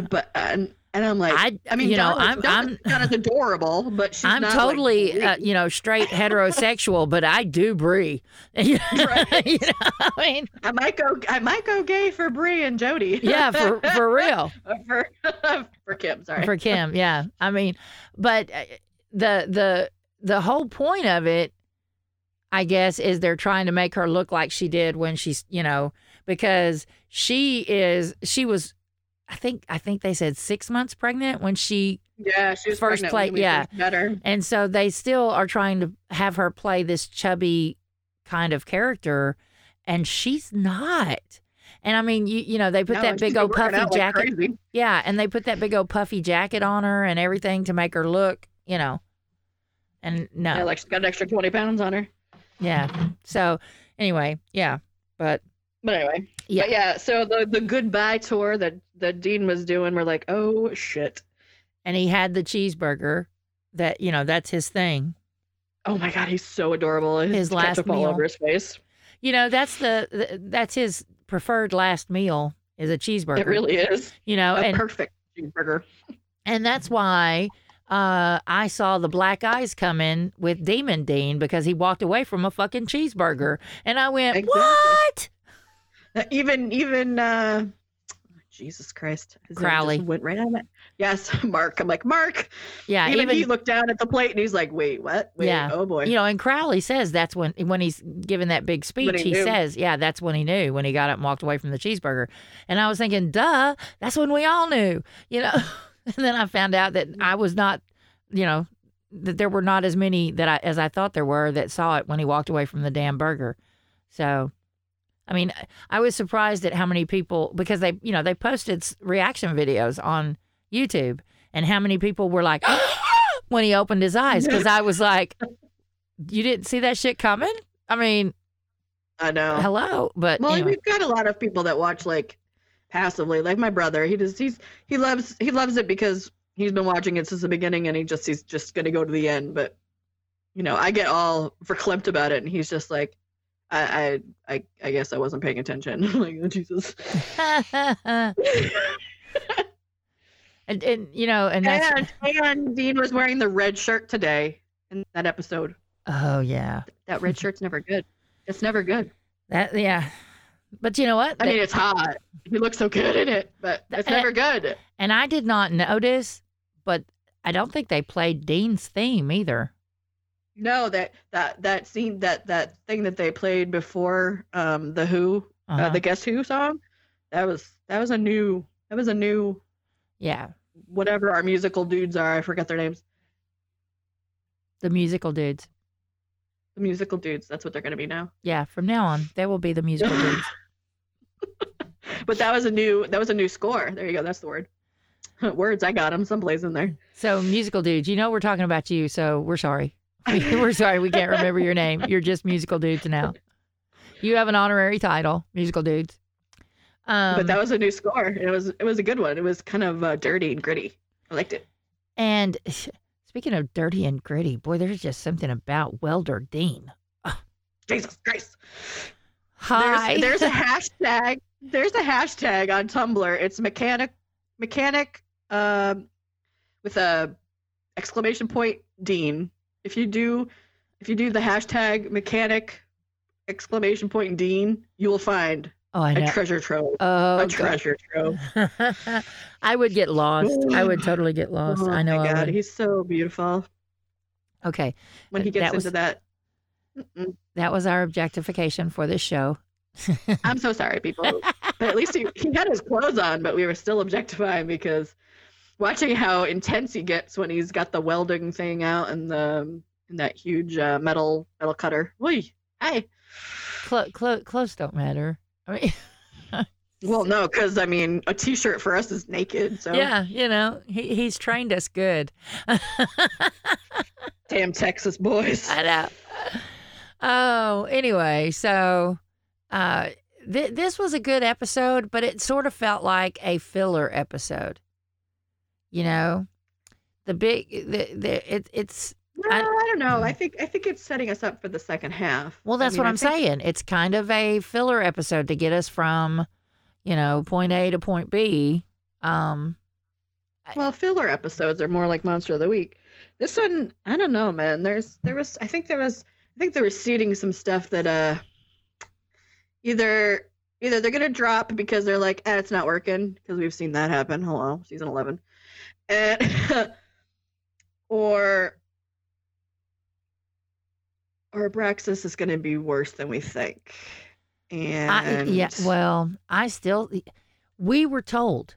But and and I'm like, I, I mean, you know, Donna's, I'm, Donna's, I'm, Donna's adorable, but she's I'm not, like, totally, Brie. uh, you know, straight heterosexual, but I do Brie. you know, Right. you know, I mean, I might go. I might go gay for Brie and Jody. yeah, for for real, for for Kim. Sorry. for Kim. Yeah, I mean, but uh, the the the whole point of it, I guess, is they're trying to make her look like she did when she's, you know, because she is, she was. I think I think they said six months pregnant when she yeah, she was First pregnant play- when we yeah. her. And so they still are trying to have her play this chubby kind of character, and she's not. And I mean, you you know, they put No, that big old puffy like jacket. crazy. yeah, and they put that big old puffy jacket on her and everything to make her look, you know. And no, Yeah, like she's got an extra twenty pounds on her. yeah. So anyway, yeah, but But anyway, Yeah. yeah, yeah. So the the goodbye tour that that Dean was doing, we're like, oh shit. and he had the cheeseburger that you know that's his thing. Oh my god, he's so adorable. His last ketchup all over his face. You know that's the, the that's his preferred last meal is a cheeseburger. It really is you know, a and perfect cheeseburger. And that's why uh, I saw the black eyes come in with Demon Dean because he walked away from a fucking cheeseburger. And I went, Exactly. What? Even even uh Jesus Christ. His Crowley. went right of it. Yes, Mark. I'm like, Mark. Yeah, even, even, he looked down at the plate and he's like, wait, what? Wait, Yeah. oh boy. you know, and Crowley says that's when when he's giving that big speech, he he, says, Yeah, that's when he knew when he got up and walked away from the cheeseburger. And I was thinking, duh, that's when we all knew, you know. and then I found out that I was not, you know, that there were not as many that I as I thought there were that saw it when he walked away from the damn burger. So I mean, I was surprised at how many people because they, you know, they posted reaction videos on YouTube, and how many people were like, when he opened his eyes, because I was like, you didn't see that shit coming. I mean, I know. hello, but Well, anyway. we've got a lot of people that watch like passively. Like my brother, he just he's he loves he loves it because he's been watching it since the beginning, and he just he's just gonna go to the end. But you know, I get all verklempt about it, and he's just like, I I I, I guess I wasn't paying attention. Like, oh Jesus. and, and you know, and that's And, and Dean was wearing the red shirt today in that episode. oh yeah, That red shirt's never good. It's never good. that yeah. But you know what? I mean, it's hot. He looks so good in it, but it's Eh. never good. and I did not notice, but I don't think they played Dean's theme either. No, that that that scene that that thing that they played before um the Who uh, Uh-huh. the Guess Who song, that was that was a new that was a new yeah, whatever our musical dudes are. I forget their names. the musical dudes. The musical dudes. That's what they're gonna be now. Yeah, from now on, they will be the musical dudes. But that was a new that was a new score. There you go. That's the word. Words. I got them someplace in there. So, musical dudes, you know we're talking about you, so we're sorry. we're sorry we can't remember your name. You're just musical dudes now. You have an honorary title, musical dudes. Um, but that was a new score. It was it was a good one. It was kind of uh, dirty and gritty. I liked it. and speaking of dirty and gritty, boy, there's just something about Welder Dean. Jesus Christ. Hi. There's, there's a hashtag. There's a hashtag on Tumblr. It's mechanic mechanic um with a exclamation point Dean. If you do if you do the hashtag mechanic exclamation point Dean, you will find oh, I a know. treasure trove. oh, a God. treasure trove. I would get lost. I would totally get lost. Oh I know. my god, he's so beautiful Okay, when he gets that was- into that. Mm-mm. that was our objectification for this show. I'm so sorry, people. but at least he, he had his clothes on, but we were still objectifying because watching how intense he gets when he's got the welding thing out and the and that huge uh, metal metal cutter. Whee! Hi. Clo- clo- clothes don't matter. I mean, Well, no, because I mean, a T-shirt for us is naked. So yeah, you know, he, he's trained us good. damn Texas boys. I know. Oh, anyway, so uh, th- this was a good episode, but it sort of felt like a filler episode. You know, the big, the, the it, it's No, I, don't know. I think I think it's setting us up for the second half. well, I that's mean, what I I'm think- saying. It's kind of a filler episode to get us from, you know, point A to point B. Um, Well, filler episodes are more like Monster of the Week. This one, I don't know, man. There's there was I think there was I think they were seeding some stuff that uh either either they're gonna drop because they're like, eh, it's not working, because we've seen that happen. Hello, season eleven. And or or Abraxas is gonna be worse than we think. And I, yeah, well, I still, we were told,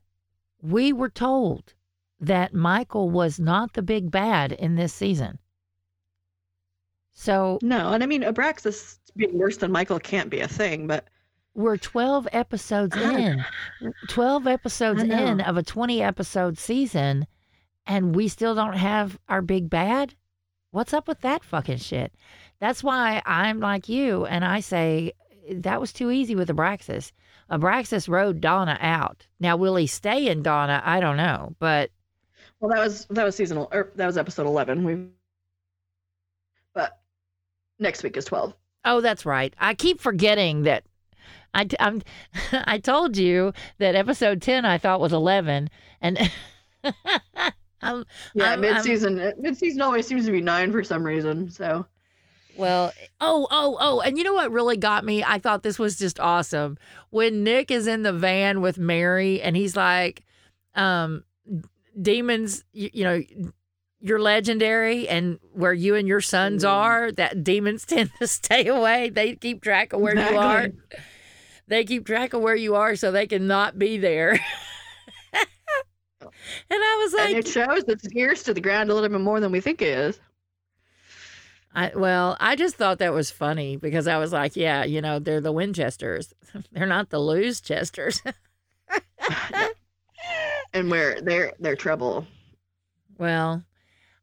we were told that Michael was not the big bad in this season. So no, and I mean Abraxas being worse than Michael can't be a thing, but we're 12 episodes in, 12 episodes in of a 20 episode season, and we still don't have our big bad? What's up with that fucking shit? That's why I'm like you, and I say that was too easy with Abraxas. Abraxas rode Donna out. Now, will he stay in Donna? I don't know, but Well, that was that was seasonal, or that was episode eleven. We, but next week is twelve. oh, that's right. I keep forgetting that. I I'm, I told you that episode ten I thought was eleven, and I'm, Yeah, I'm- mid season. Mid season always seems to be nine for some reason. So Well, oh, oh, oh, and you know what really got me? I thought this was just awesome. When Nick is in the van with Mary and he's like, um, demons, you, you know, you're legendary and where you and your sons Mm. are, that demons tend to stay away. They keep track of where you are. They keep track of where you are so they can not be there. and I was like, and it shows its ears to the ground a little bit more than we think it is. I well, I just thought that was funny because I was like, yeah, you know, they're the Winchesters. they're not the Lose Chesters. and where they're they're trouble. well,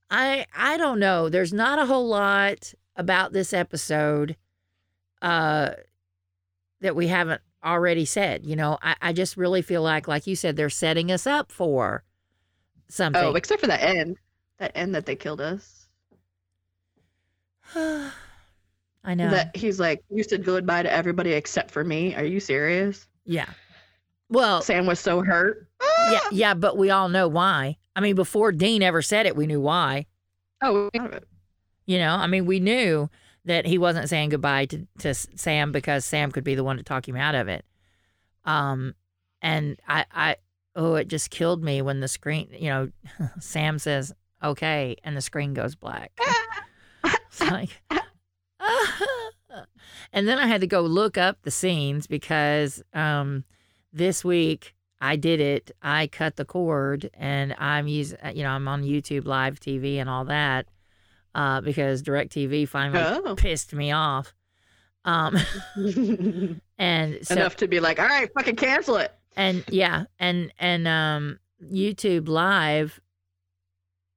I I don't know. There's not a whole lot about this episode uh that we haven't already said. You know, I, I just really feel like, like you said, they're setting us up for oh, something. Oh, except for that end. That end that they killed us. I know. That he's like, you said goodbye to everybody except for me. Are you serious? yeah. Well, Sam was so hurt. yeah, ah! yeah, but we all know why. I mean, before Dean ever said it, we knew why. Oh, You know, I mean, we knew that he wasn't saying goodbye to, to Sam because Sam could be the one to talk him out of it. Um, and I, I, oh, it just killed me when the screen, you know, Sam says, okay, and the screen goes black. it's like, and then I had to go look up the scenes because um, this week I did it. I cut the cord and I'm using, you know, I'm on YouTube live TV and all that uh, because DirecTV finally Oh. pissed me off. Um, and so, Enough to be like, all right, fucking cancel it. and yeah, and and um, YouTube Live,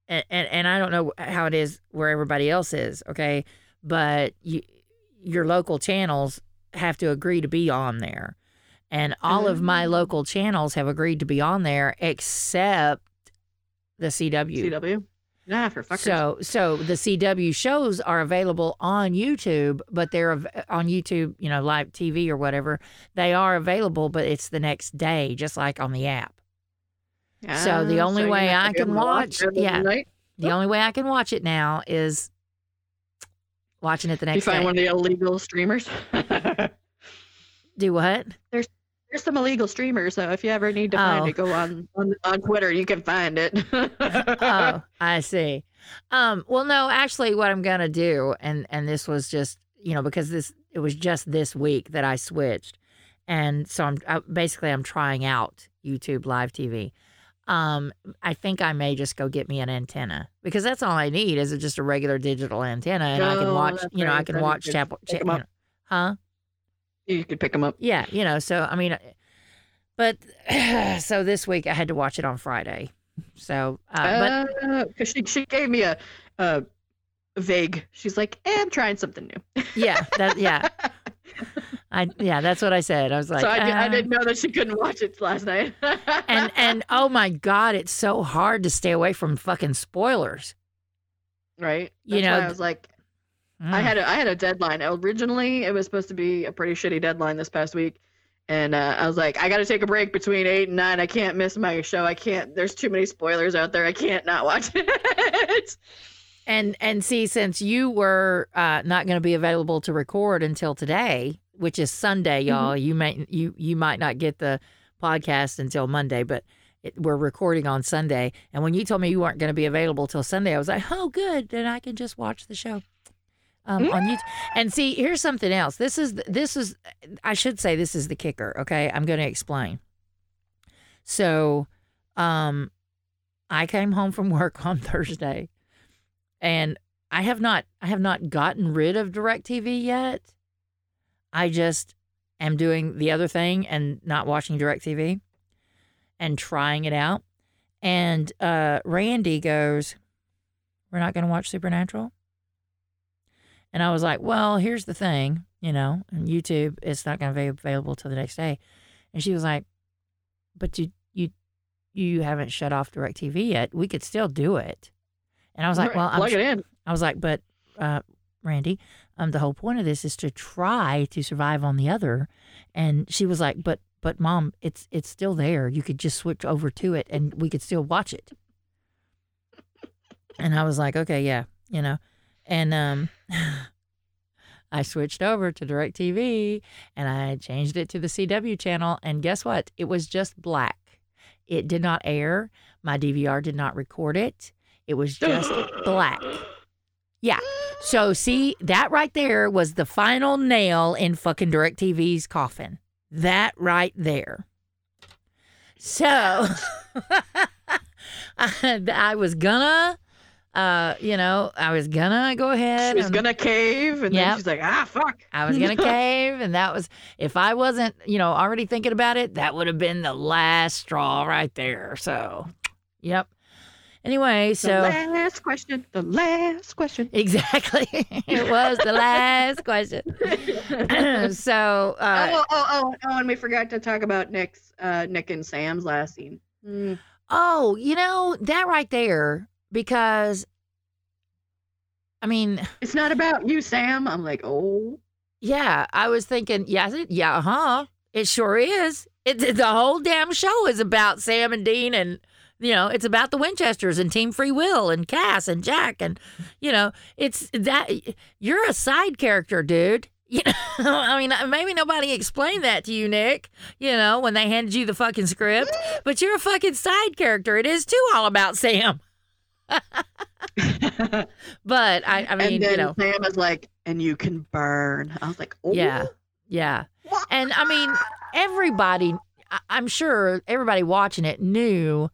and, and and I don't know how it is where everybody else is, okay, but you, your local channels have to agree to be on there, and all of my Oh. local channels have agreed to be on there except the CW. CW. Nah, for fuckers. So, so the CW shows are available on YouTube, but they're av- on YouTube, you know, live TV or whatever. They are available, but it's the next day, just like on the app. so the Ah, only you way I can to watch- it yeah. tonight. The only way I can watch it now is watching it the next. You next find day. one of the illegal streamers. Do what? There's some illegal streamers, so if you ever need to find Oh. it, go on, on on Twitter. You can find it. oh, I see. Um, well, no, actually, what I'm gonna do, and and this was just you know because this it was just this week that I switched, and so I'm I, basically I'm trying out YouTube Live TV. Um, I think I may just go get me an antenna because that's all I need is it just a regular digital antenna, and I can Oh, watch. You know, I can watch Chapel. Cha- you up. know, huh? You could pick them up. Yeah, you know. So I mean, but so this week I had to watch it on Friday. So, uh, but because she she gave me a, a vague. She's like, eh, I'm trying something new. yeah, that yeah. I yeah, that's what I said. I was like, so I, di- I uh, didn't know that she couldn't watch it last night. and and oh my god, it's so hard to stay away from fucking spoilers. right, You know, I was like, I Mm. had a, I had a deadline. Originally, it was supposed to be a pretty shitty deadline this past week, and uh, I was like, I got to take a break between eight and nine. I can't miss my show. I can't. There's too many spoilers out there. I can't not watch it. and and see, since you were uh, not going to be available to record until today, which is Sunday, Mm-hmm. y'all, you may you you might not get the podcast until Monday, but. It, we're recording on Sunday, and when you told me you weren't going to be available till Sunday, I was like, "Oh, good, then I can just watch the show." Um, on YouTube. And see, here's something else. This is this is I should say this is the kicker. Okay, I'm going to explain. So, um, I came home from work on Thursday, and I have not I have not gotten rid of DirecTV yet. I just am doing the other thing and not watching DirecTV and trying it out. And uh, Randy goes, "We're not going to watch Supernatural." And I was like, well, here's the thing, you know, YouTube, it's not going to be available till the next day. And she was like, but you, you, you haven't shut off DirecTV yet. We could still do it. And I was like, well, I'm, plug it in. I was like, but, uh, Randy, um, the whole point of this is to try to survive on the other. And she was like, but, but mom, it's, it's still there. You could just switch over to it and we could still watch it. And I was like, okay, yeah, you know, and, um, I switched over to DirecTV and I changed it to the CW channel. And guess what? It was just black. It did not air. My DVR did not record it. It was just black. Yeah. So, see, that right there was the final nail in fucking DirecTV's coffin. That right there. So, I, I was gonna uh, you know, I was gonna go ahead. She was and- gonna cave, and Yep. then she's like, ah, fuck. I was gonna cave, and that was if I wasn't, you know, already thinking about it, that would have been the last straw right there. So, yep. Anyway, so The last question. The last question. exactly, it was the last question. so, uh, oh, oh, oh, oh, and we forgot to talk about Nick's, uh, Nick and Sam's last scene. Mm. oh, you know that right there because, I mean, It's not about you, Sam. I'm like, oh. yeah, I was thinking, yeah, it- yeah, huh? It sure is. It, it- the whole damn show is about Sam and Dean, and you know, it's about the Winchesters and Team Free Will and Cass and Jack, and you know, it's that you're a side character, dude. You know, I mean, maybe nobody explained that to you, Nick. You know, when they handed you the fucking script, but you're a fucking side character. It is too all about Sam. But I, I mean, and then you know, Sam is like, and you can burn. I was like, oh. Yeah. Yeah. And I mean, everybody, I'm sure everybody watching it knew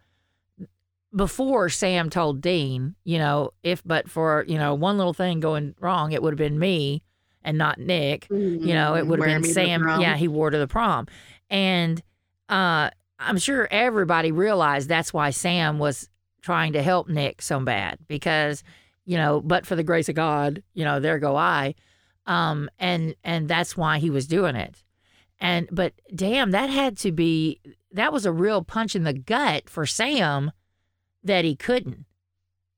before Sam told Dean, you know, if but for, you know, one little thing going wrong, it would have been me and not Nick. You know, it would have been me to the Sam. Yeah, he wore to the prom. And uh, I'm sure everybody realized that's why Sam was trying to help Nick so bad because, you know, but for the grace of God, you know, there go I. Um, and and that's why he was doing it. And but damn, that had to be that was a real punch in the gut for Sam that he couldn't,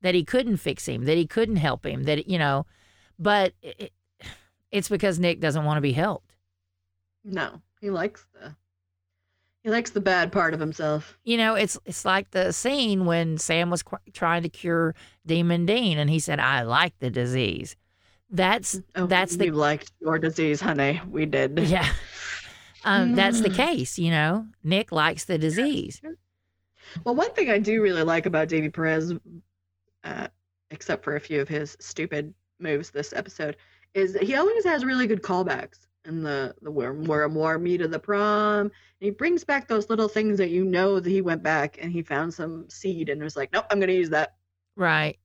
that he couldn't fix him, that he couldn't help him, that you know, but it, it's because Nick doesn't want to be helped. No, he likes the he likes the bad part of himself. You know, it's it's like the scene when Sam was qu- trying to cure Demon Dean, and he said, "I like the disease." That's Oh, that's the you liked your disease, honey. We did. yeah. Um, that's the Mm. case, you know. Nick likes the disease. Well, one thing I do really like about Davy Perez, uh, except for a few of his stupid moves this episode, is he always has really good callbacks. And the the where where more me to the prom, and he brings back those little things that you know that he went back and he found some seed and was like, nope, I'm gonna use that. Right.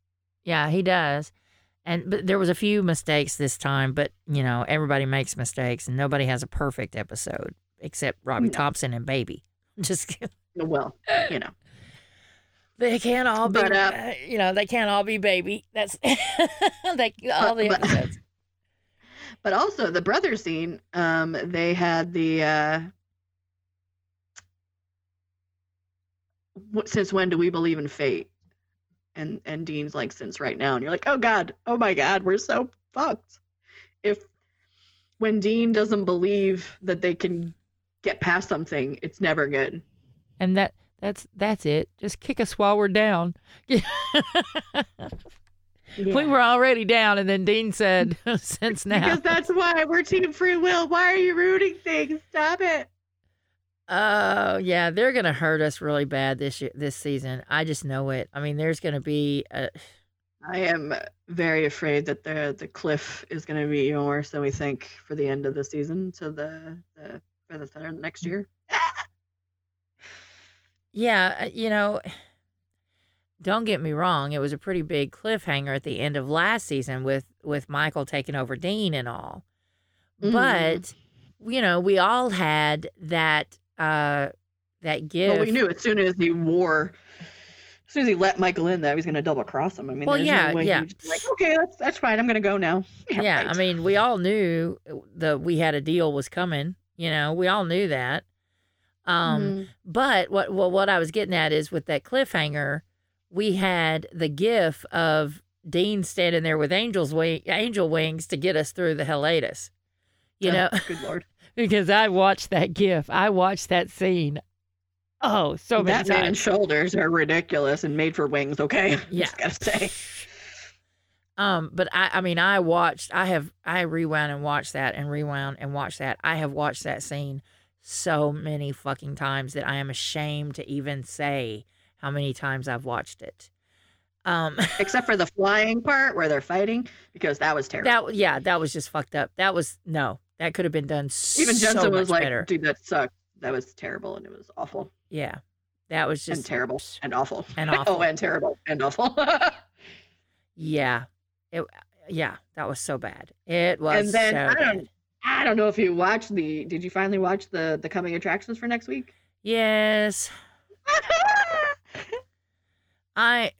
Yeah, he does. And but there was a few mistakes this time, but you know, everybody makes mistakes and nobody has a perfect episode except Robbie No. Thompson and Baby. Just kidding. Well, you know, they can't all be But, uh, uh, you know, they can't all be Baby. That's like all the but- episodes. But also the brother scene. Um, they had the uh, since when do we believe in fate? And and Dean's like since right now, and you're like, oh god, oh my god, we're so fucked. If when Dean doesn't believe that they can get past something, it's never good. And that that's that's it. Just kick us while we're down. We were already down and then Dean said since now. because that's why we're team free will. Why are you rooting things? Stop it. Oh yeah, they're gonna hurt us really bad this year, this season. I just know it. I mean, there's gonna be a, I am very afraid that the the cliff is going to be even worse than we think for the end of the season to the the for the start next year. yeah, uh, you know. Don't get me wrong; it was a pretty big cliffhanger at the end of last season with with Michael taking over Dean and all. Mhm. But you know, we all had that uh that gift. Well, we knew as soon as he wore, as soon as he let Michael in, that he was going to double cross him. I mean, Well, yeah, no yeah. just like, okay, that's that's fine. I'm going to go now. yeah, I right. mean, we all knew the we had a deal was coming. You know, we all knew that. Um, Mhm. but what well, what I was getting at is with that cliffhanger, we had the gif of Dean standing there with angels wing, angel wings to get us through the hiatus. You Oh, know, good lord, because I watched that gif, I watched that scene. Oh, so many that man's shoulders are ridiculous and made for wings. Okay, Yeah. just gotta say. Um, but I, I mean, I watched, I have, I rewound and watched that and rewound and watched that. I have watched that scene so many fucking times that I am ashamed to even say how many times I've watched it. Um, Except for the flying part where they're fighting, because that was terrible. that, yeah, that was just fucked up. That was, no, that could have been done Even so Jensen was like, better. dude, that sucked. That was terrible and it was awful Yeah, that was just and terrible and awful and oh, awful. and terrible and awful. Yeah. It yeah, that was so bad. It was and then so I don't, bad. I don't know if you watched the. Did you finally watch the the coming attractions for next week? Yes. I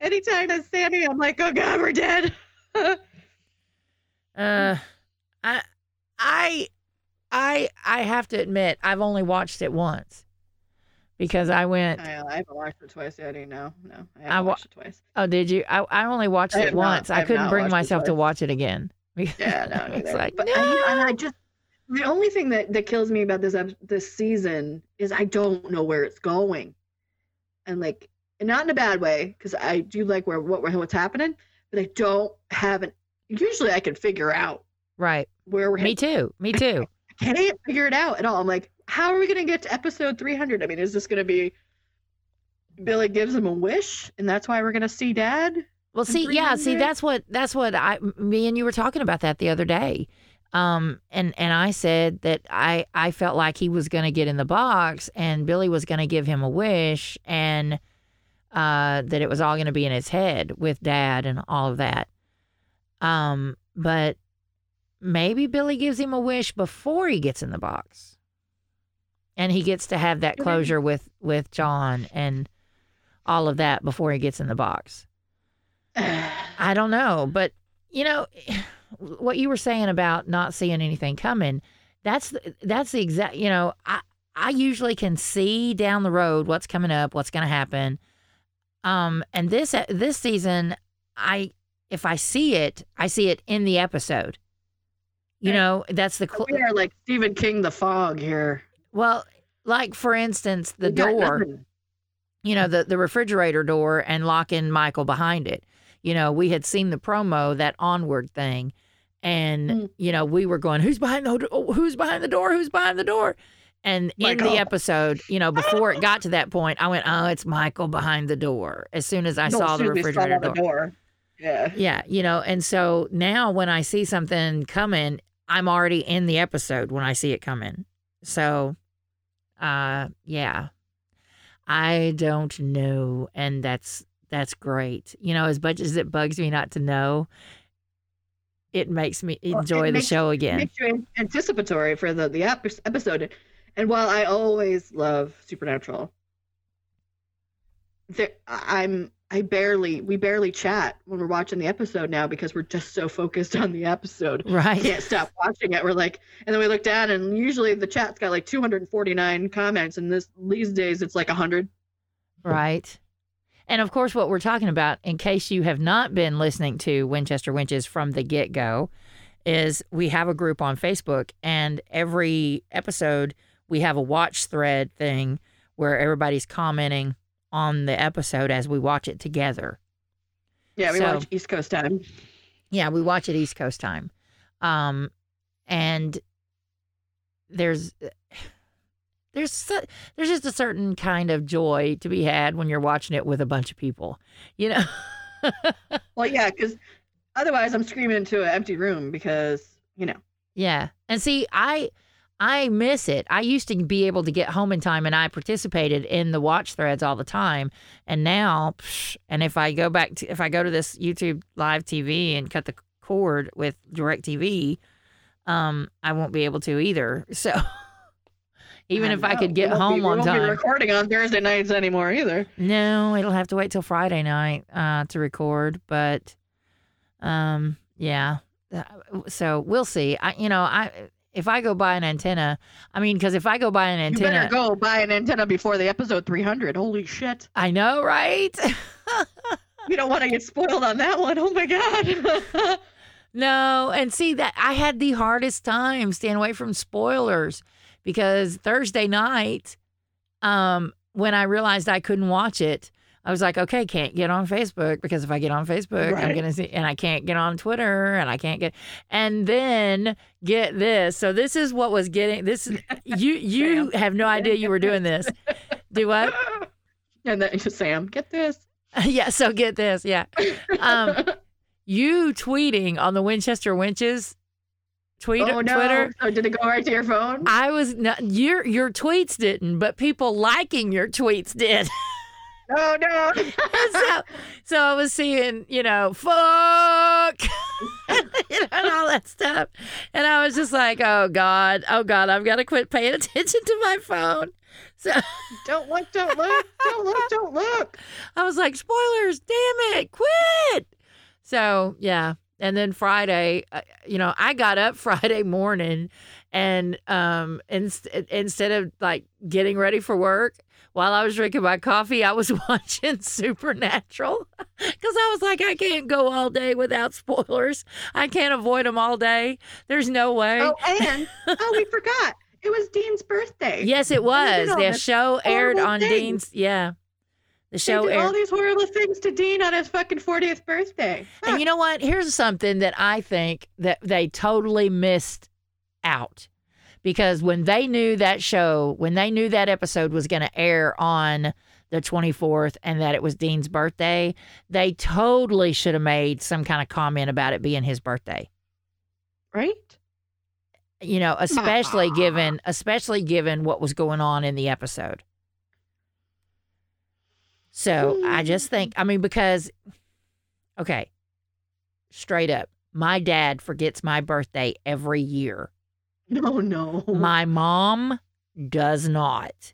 Anytime that's Sammy, I'm like, oh god, we're dead. uh I I I I have to admit I've only watched it once. Because I went I, I haven't watched it twice yet. I know. No, I haven't I wa- watched it twice. Oh, did you? I, I only watched I it have not- once. I couldn't bring myself to watch it again. Yeah, no, it's like but no. I, and I just the only thing that that kills me about this this season is I don't know where it's going, and like and not in a bad way because I do like where what what's happening, but I don't have an. Usually, I can figure out right. where we're Me too. Me too. I can't figure it out at all. I'm like, how are we gonna get to episode 300? I mean, is this gonna be Billy gives him a wish, and that's why we're gonna see Dad? Well, see, yeah, see, that's what that's what I, me and you were talking about that the other day, um, and and I said that I I felt like he was going to get in the box, and Billy was going to give him a wish, and uh, that it was all going to be in his head with Dad and all of that, um, but maybe Billy gives him a wish before he gets in the box, and he gets to have that closure with with John and all of that before he gets in the box. I don't know, but you know what you were saying about not seeing anything coming. That's the, that's the exact. You know, I I usually can see down the road what's coming up, what's going to happen. Um, and this this season, I if I see it, I see it in the episode. You know, that's the cl- we are like Stephen King, the fog here. well, like for instance, the door. you know, the, the refrigerator door and locking Michael behind it. You know, we had seen the promo, that onward thing. And, Mm. you know, we were going, who's behind the who's behind the door? Who's behind the door? And in the episode, you know, before it got to that point, I went, oh, it's Michael behind the door. As soon as I No, saw the soon as we saw refrigerator the door. door. Yeah. Yeah, you know, and so now when I see something coming, I'm already in the episode when I see it coming. So, uh, yeah, I don't know, and that's that's great. You know, as much as it bugs me not to know, it makes me Well, it enjoy the makes- show It again. makes you anticipatory for the the episode. And while I always love Supernatural, there, I'm I barely we barely chat when we're watching the episode now because we're just so focused on the episode. Right. Can't stop watching it. We're like, and then we look down, and usually the chat's got like 249 comments, and this these days it's like 100. Right. And of course, what we're talking about, in case you have not been listening to Winchester Wenches from the get go, is we have a group on Facebook, and every episode we have a watch thread thing where everybody's commenting on the episode as we watch it together. Yeah, we So- watch East Coast time. Yeah, we watch it East Coast time. Um, and there's there's there's just a certain kind of joy to be had when you're watching it with a bunch of people. You know. Well, yeah, because otherwise I'm screaming into an empty room because you know. Yeah. And see, I I miss it. I used to be able to get home in time and I participated in the watch threads all the time. And now psh, and if I go back to if I go to this YouTube live TV and cut the cord with DirecTV, um I won't be able to either. So even if I could get be- home we on won't Be time. recording on Thursday nights anymore either. No, it'll have to wait till Friday night uh, to record. But, um, yeah. Uh, So we'll see. I, you know, I if I go buy an antenna, I mean, because if I go buy an You antenna, better go buy an antenna before the episode 300. Holy shit! I know, right? You don't want to get spoiled on that one. Oh my god. no, and see that I had the hardest time staying away from spoilers because Thursday night, um, when I realized I couldn't watch it. I was like, okay, can't get on Facebook because if I get on Facebook, I'm gonna see, and I can't get on Twitter, and I can't get, and then get this. So this is what was getting this. You you have no idea you were doing this. Do what? and then Sam, get this. yeah. So get this. Yeah. Um, you tweeting on the Winchester Wenches tweet oh no! Twitter. So did it go right to your phone? I was not your your tweets didn't, but people liking your tweets did. Oh no. so, so I was seeing, you know, fuck, you know, and all that stuff, and I was just like, oh god, oh god, I've got to quit paying attention to my phone. So don't look, don't look, don't look, don't look. I was like, spoilers, damn it, quit. So yeah, and then Friday, uh, you know, I got up Friday morning, and um, inst- instead of like getting ready for work, while I was drinking my coffee, I was watching Supernatural because I was like, I can't go all day without spoilers. I can't avoid them all day. There's no way. Oh, and oh, we forgot. It was Dean's birthday. yes, it was. The show aired on things? Dean's. Yeah, the They show did aired. all these horrible things to Dean on his fucking 40th birthday. And you know what? Here's something that I think that they totally missed out. Because when they knew that show, when they knew that episode was going to air on the 24th and that it was Dean's birthday, they totally should have made some kind of comment about it being his birthday. right? You know, especially given especially given what was going on in the episode. So, I hmm. just think I mean because okay, straight up, my dad forgets my birthday every year. No, oh, no. My mom does not.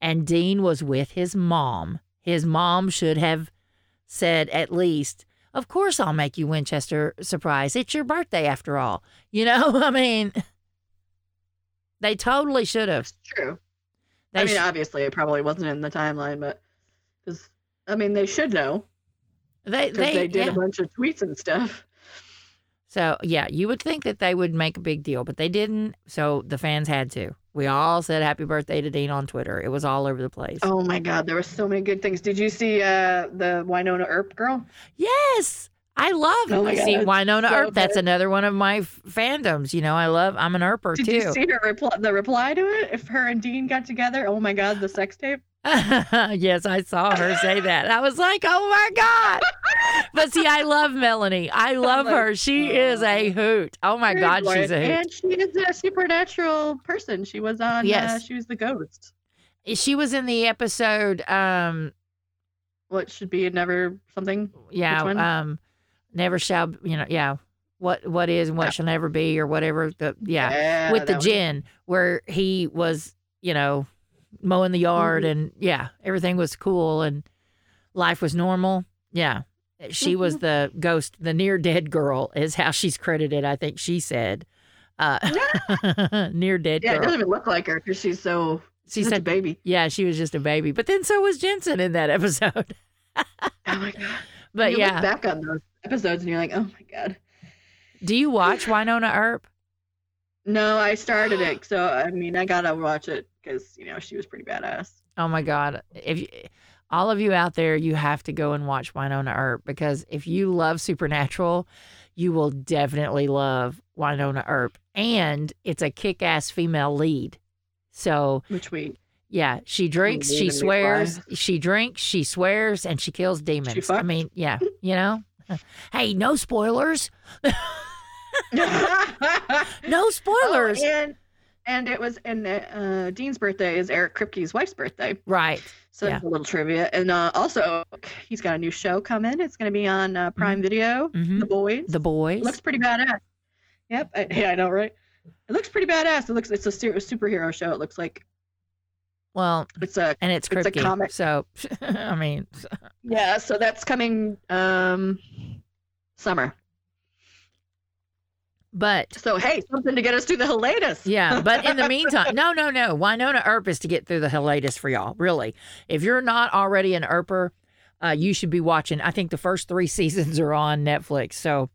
And Dean was with his mom. His mom should have said at least, Of course, I'll make you Winchester surprise. It's your birthday after all. You know, I mean, they totally should have. It's true. They I mean, sh- obviously, it probably wasn't in the timeline, but because I mean, they should know they, they, they, did yeah. a bunch of tweets and stuff. So, yeah, you would think that they would make a big deal, but they didn't. So the fans had to. We all said happy birthday to Dean on Twitter. It was all over the place. Oh my God, there were so many good things. Did you see uh, the Wynonna Earp girl? Yes. I love Oh my See God, Wynonna so Earp. That's another one of my f- fandoms. You know, I love. I'm an Earper Did too. Did you see her reply? The reply to it? If her and Dean got together, oh my God, the sex tape. yes, I saw her say that. I was like, oh my god. but see, I love Melanie. I love her. She is a hoot. Oh my god, she's a hoot. And she is a supernatural person. She was on. Uh, Yes. she was the ghost. She was in the episode. Um, What should be never something. yeah. one? Um, never shall. You know, yeah. What what is and what Yeah. shall never be, or whatever. The yeah. with the was- djinn where he was, you know, mowing the yard and yeah, everything was cool and life was normal. Yeah. She was the ghost, the near dead girl is how she's credited, I think she said. Uh near dead girl. Yeah, it doesn't even look like her because she's so. She She's such a said baby. yeah, she was just a baby. But then so was Jensen in that episode. Oh my god. But you yeah. look back on those episodes and you're like, oh my god. Do you watch Wynonna Earp? No, I started it, so I mean, I gotta watch it because you know she was pretty badass. Oh my God! If you, all of you out there, you have to go and watch Wynonna Earp because if you love Supernatural, you will definitely love Wynonna Earp, and it's a kick-ass female lead. So Which we yeah, she drinks, she swears, she drinks, she swears, and she kills demons. I mean, yeah, you know. hey, no spoilers. No oh, spoilers. Oh, and and it was and uh, Dean's birthday is Eric Kripke's wife's birthday, right. so Yeah. a little trivia. And uh, also, he's got a new show coming. It's going to be on uh, Prime Video. Mhm. The Boys. The boys. looks pretty badass. Yep. I, yeah, I know, right? It looks pretty badass. It looks it's a ser- superhero show. It looks like well, it's a and it's It's a comic. So, I mean, yeah. So that's coming um summer. But So hey, something to get us through the hiatus. Yeah, but in the meantime, no, no, no. Wynonna Earp is to get through the hiatus for y'all. Really, if you're not already an Earper, uh, you should be watching. I think the first three seasons are on Netflix, so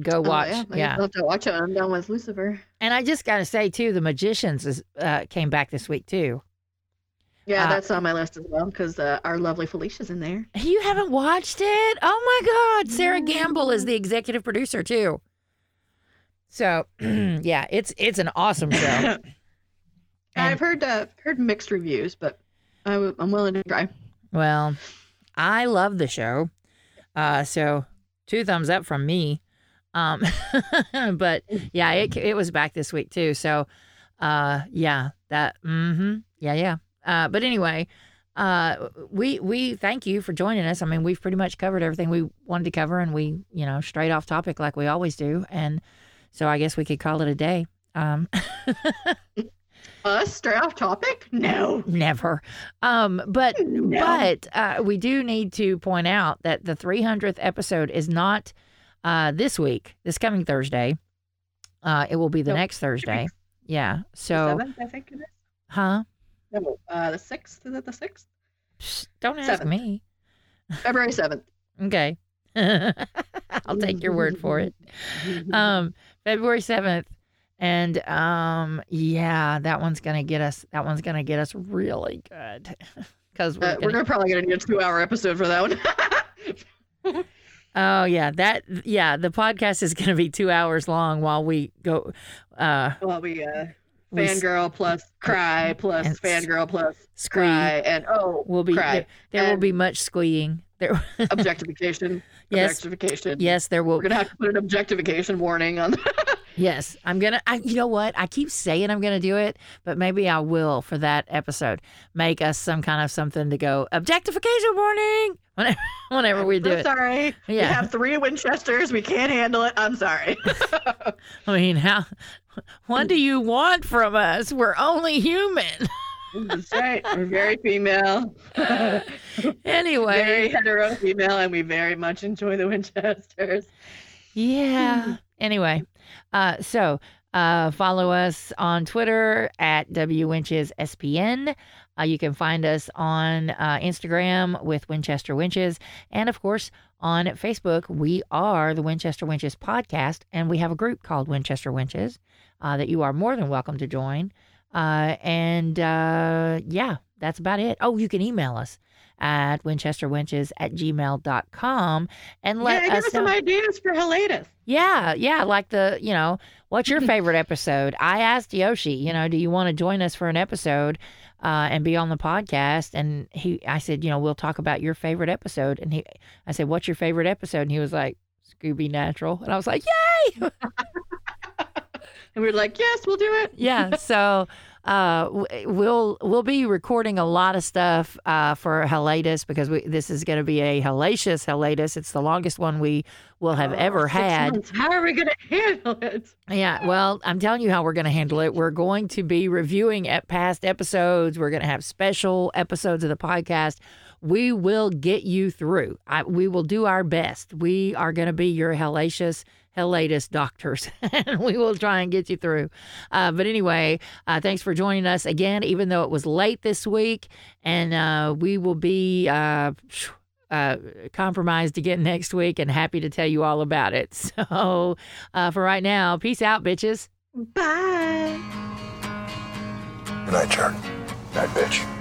go Oh, watch. yeah, yeah, I'll have to watch it. I'm done with Lucifer. and I just gotta say too, the Magicians is, uh, came back this week too. Yeah, Uh, that's on my list as well because uh, our lovely Felicia's in there. You haven't watched it? Oh my God! Sera Gamble is the executive producer too. So yeah, it's it's an awesome show. And- I've heard uh, heard mixed reviews, but I w- I'm willing to try. Well, I love the show. Uh, so two thumbs up from me. Um, but yeah, it it was back this week too. So, uh, yeah, that, mm-hmm, yeah, yeah. Uh, but anyway, uh, we we thank you for joining us. I mean, we've pretty much covered everything we wanted to cover, and we you know straight off topic like we always do. And so I guess we could call it a day. Um, Us straight off topic? No. never. Um, but No. but uh, we do need to point out that the 300th episode is not uh, this week, this coming Thursday. Uh, it will be the next Thursday. Yeah. So, seventh, I think it is. huh? No, uh, the sixth. Is it the sixth? Psst, don't ask Seventh. me. February seventh. Okay. I'll take your word for it. Um, February 7th. And um, yeah, that one's gonna get us. That one's gonna get us really good because we're, Uh, gonna, we're probably gonna need a two-hour episode for that one. Oh yeah, that yeah. The podcast is gonna be two hours long while we go. Uh, well, we uh, We fangirl plus cry plus fangirl plus squee. cry and oh, we'll be cry there, there will be much squeeing. There, objectification. Yes. Objectification. yes, there will. We're gonna have to put an objectification warning on. Yes, I'm gonna. I, you know what? I keep saying I'm gonna do it, but maybe I will for that episode. Make us some kind of something to go objectification warning whenever, whenever we do We're it. sorry. yeah. We have three Winchesters. We can't handle it. I'm sorry. I mean, how? What do you want from us? We're only human. That's right. We're very female. anyway, very hetero female, and we very much enjoy the Winchesters. Yeah. Anyway, uh, so uh, follow us on Twitter at WWenchesSPN. Uh, you can find us on uh, Instagram with Winchester Wenches. And of course, on Facebook, we are the Winchester Wenches podcast, and we have a group called Winchester Wenches uh, that you are more than welcome to join. Uh, and uh, yeah, that's about it. Oh, you can email us at winchesterwenches at gmail.com and let yeah, give us us some ideas for Hellatus. Yeah, yeah, like the, you know, what's your favorite episode? I asked Yoshi, you know, do you want to join us for an episode uh, and be on the podcast? And he, I said, you know, we'll talk about your favorite episode. And he, I said, what's your favorite episode? And he was like, Scooby Natural. And I was like, yay! And we were like, yes, we'll do it. yeah. So uh, we'll we'll be recording a lot of stuff uh, for Hellatus because we, this is going to be a hellacious Hellatus. It's the longest one we will have Oh, ever had. months. How are we going to handle it? Yeah, well, I'm telling you how we're going to handle it. We're going to be reviewing at past episodes. We're going to have special episodes of the podcast. We will get you through. I, we will do our best. We are going to be your hellacious, hellatus doctors, and we will try and get you through. Uh, but anyway, uh, thanks for joining us again, even though it was late this week, and uh, we will be. Uh, uh, compromised again next week and happy to tell you all about it. So, uh, for right now, peace out, bitches. Bye. Good night, Charlie. Night, bitch.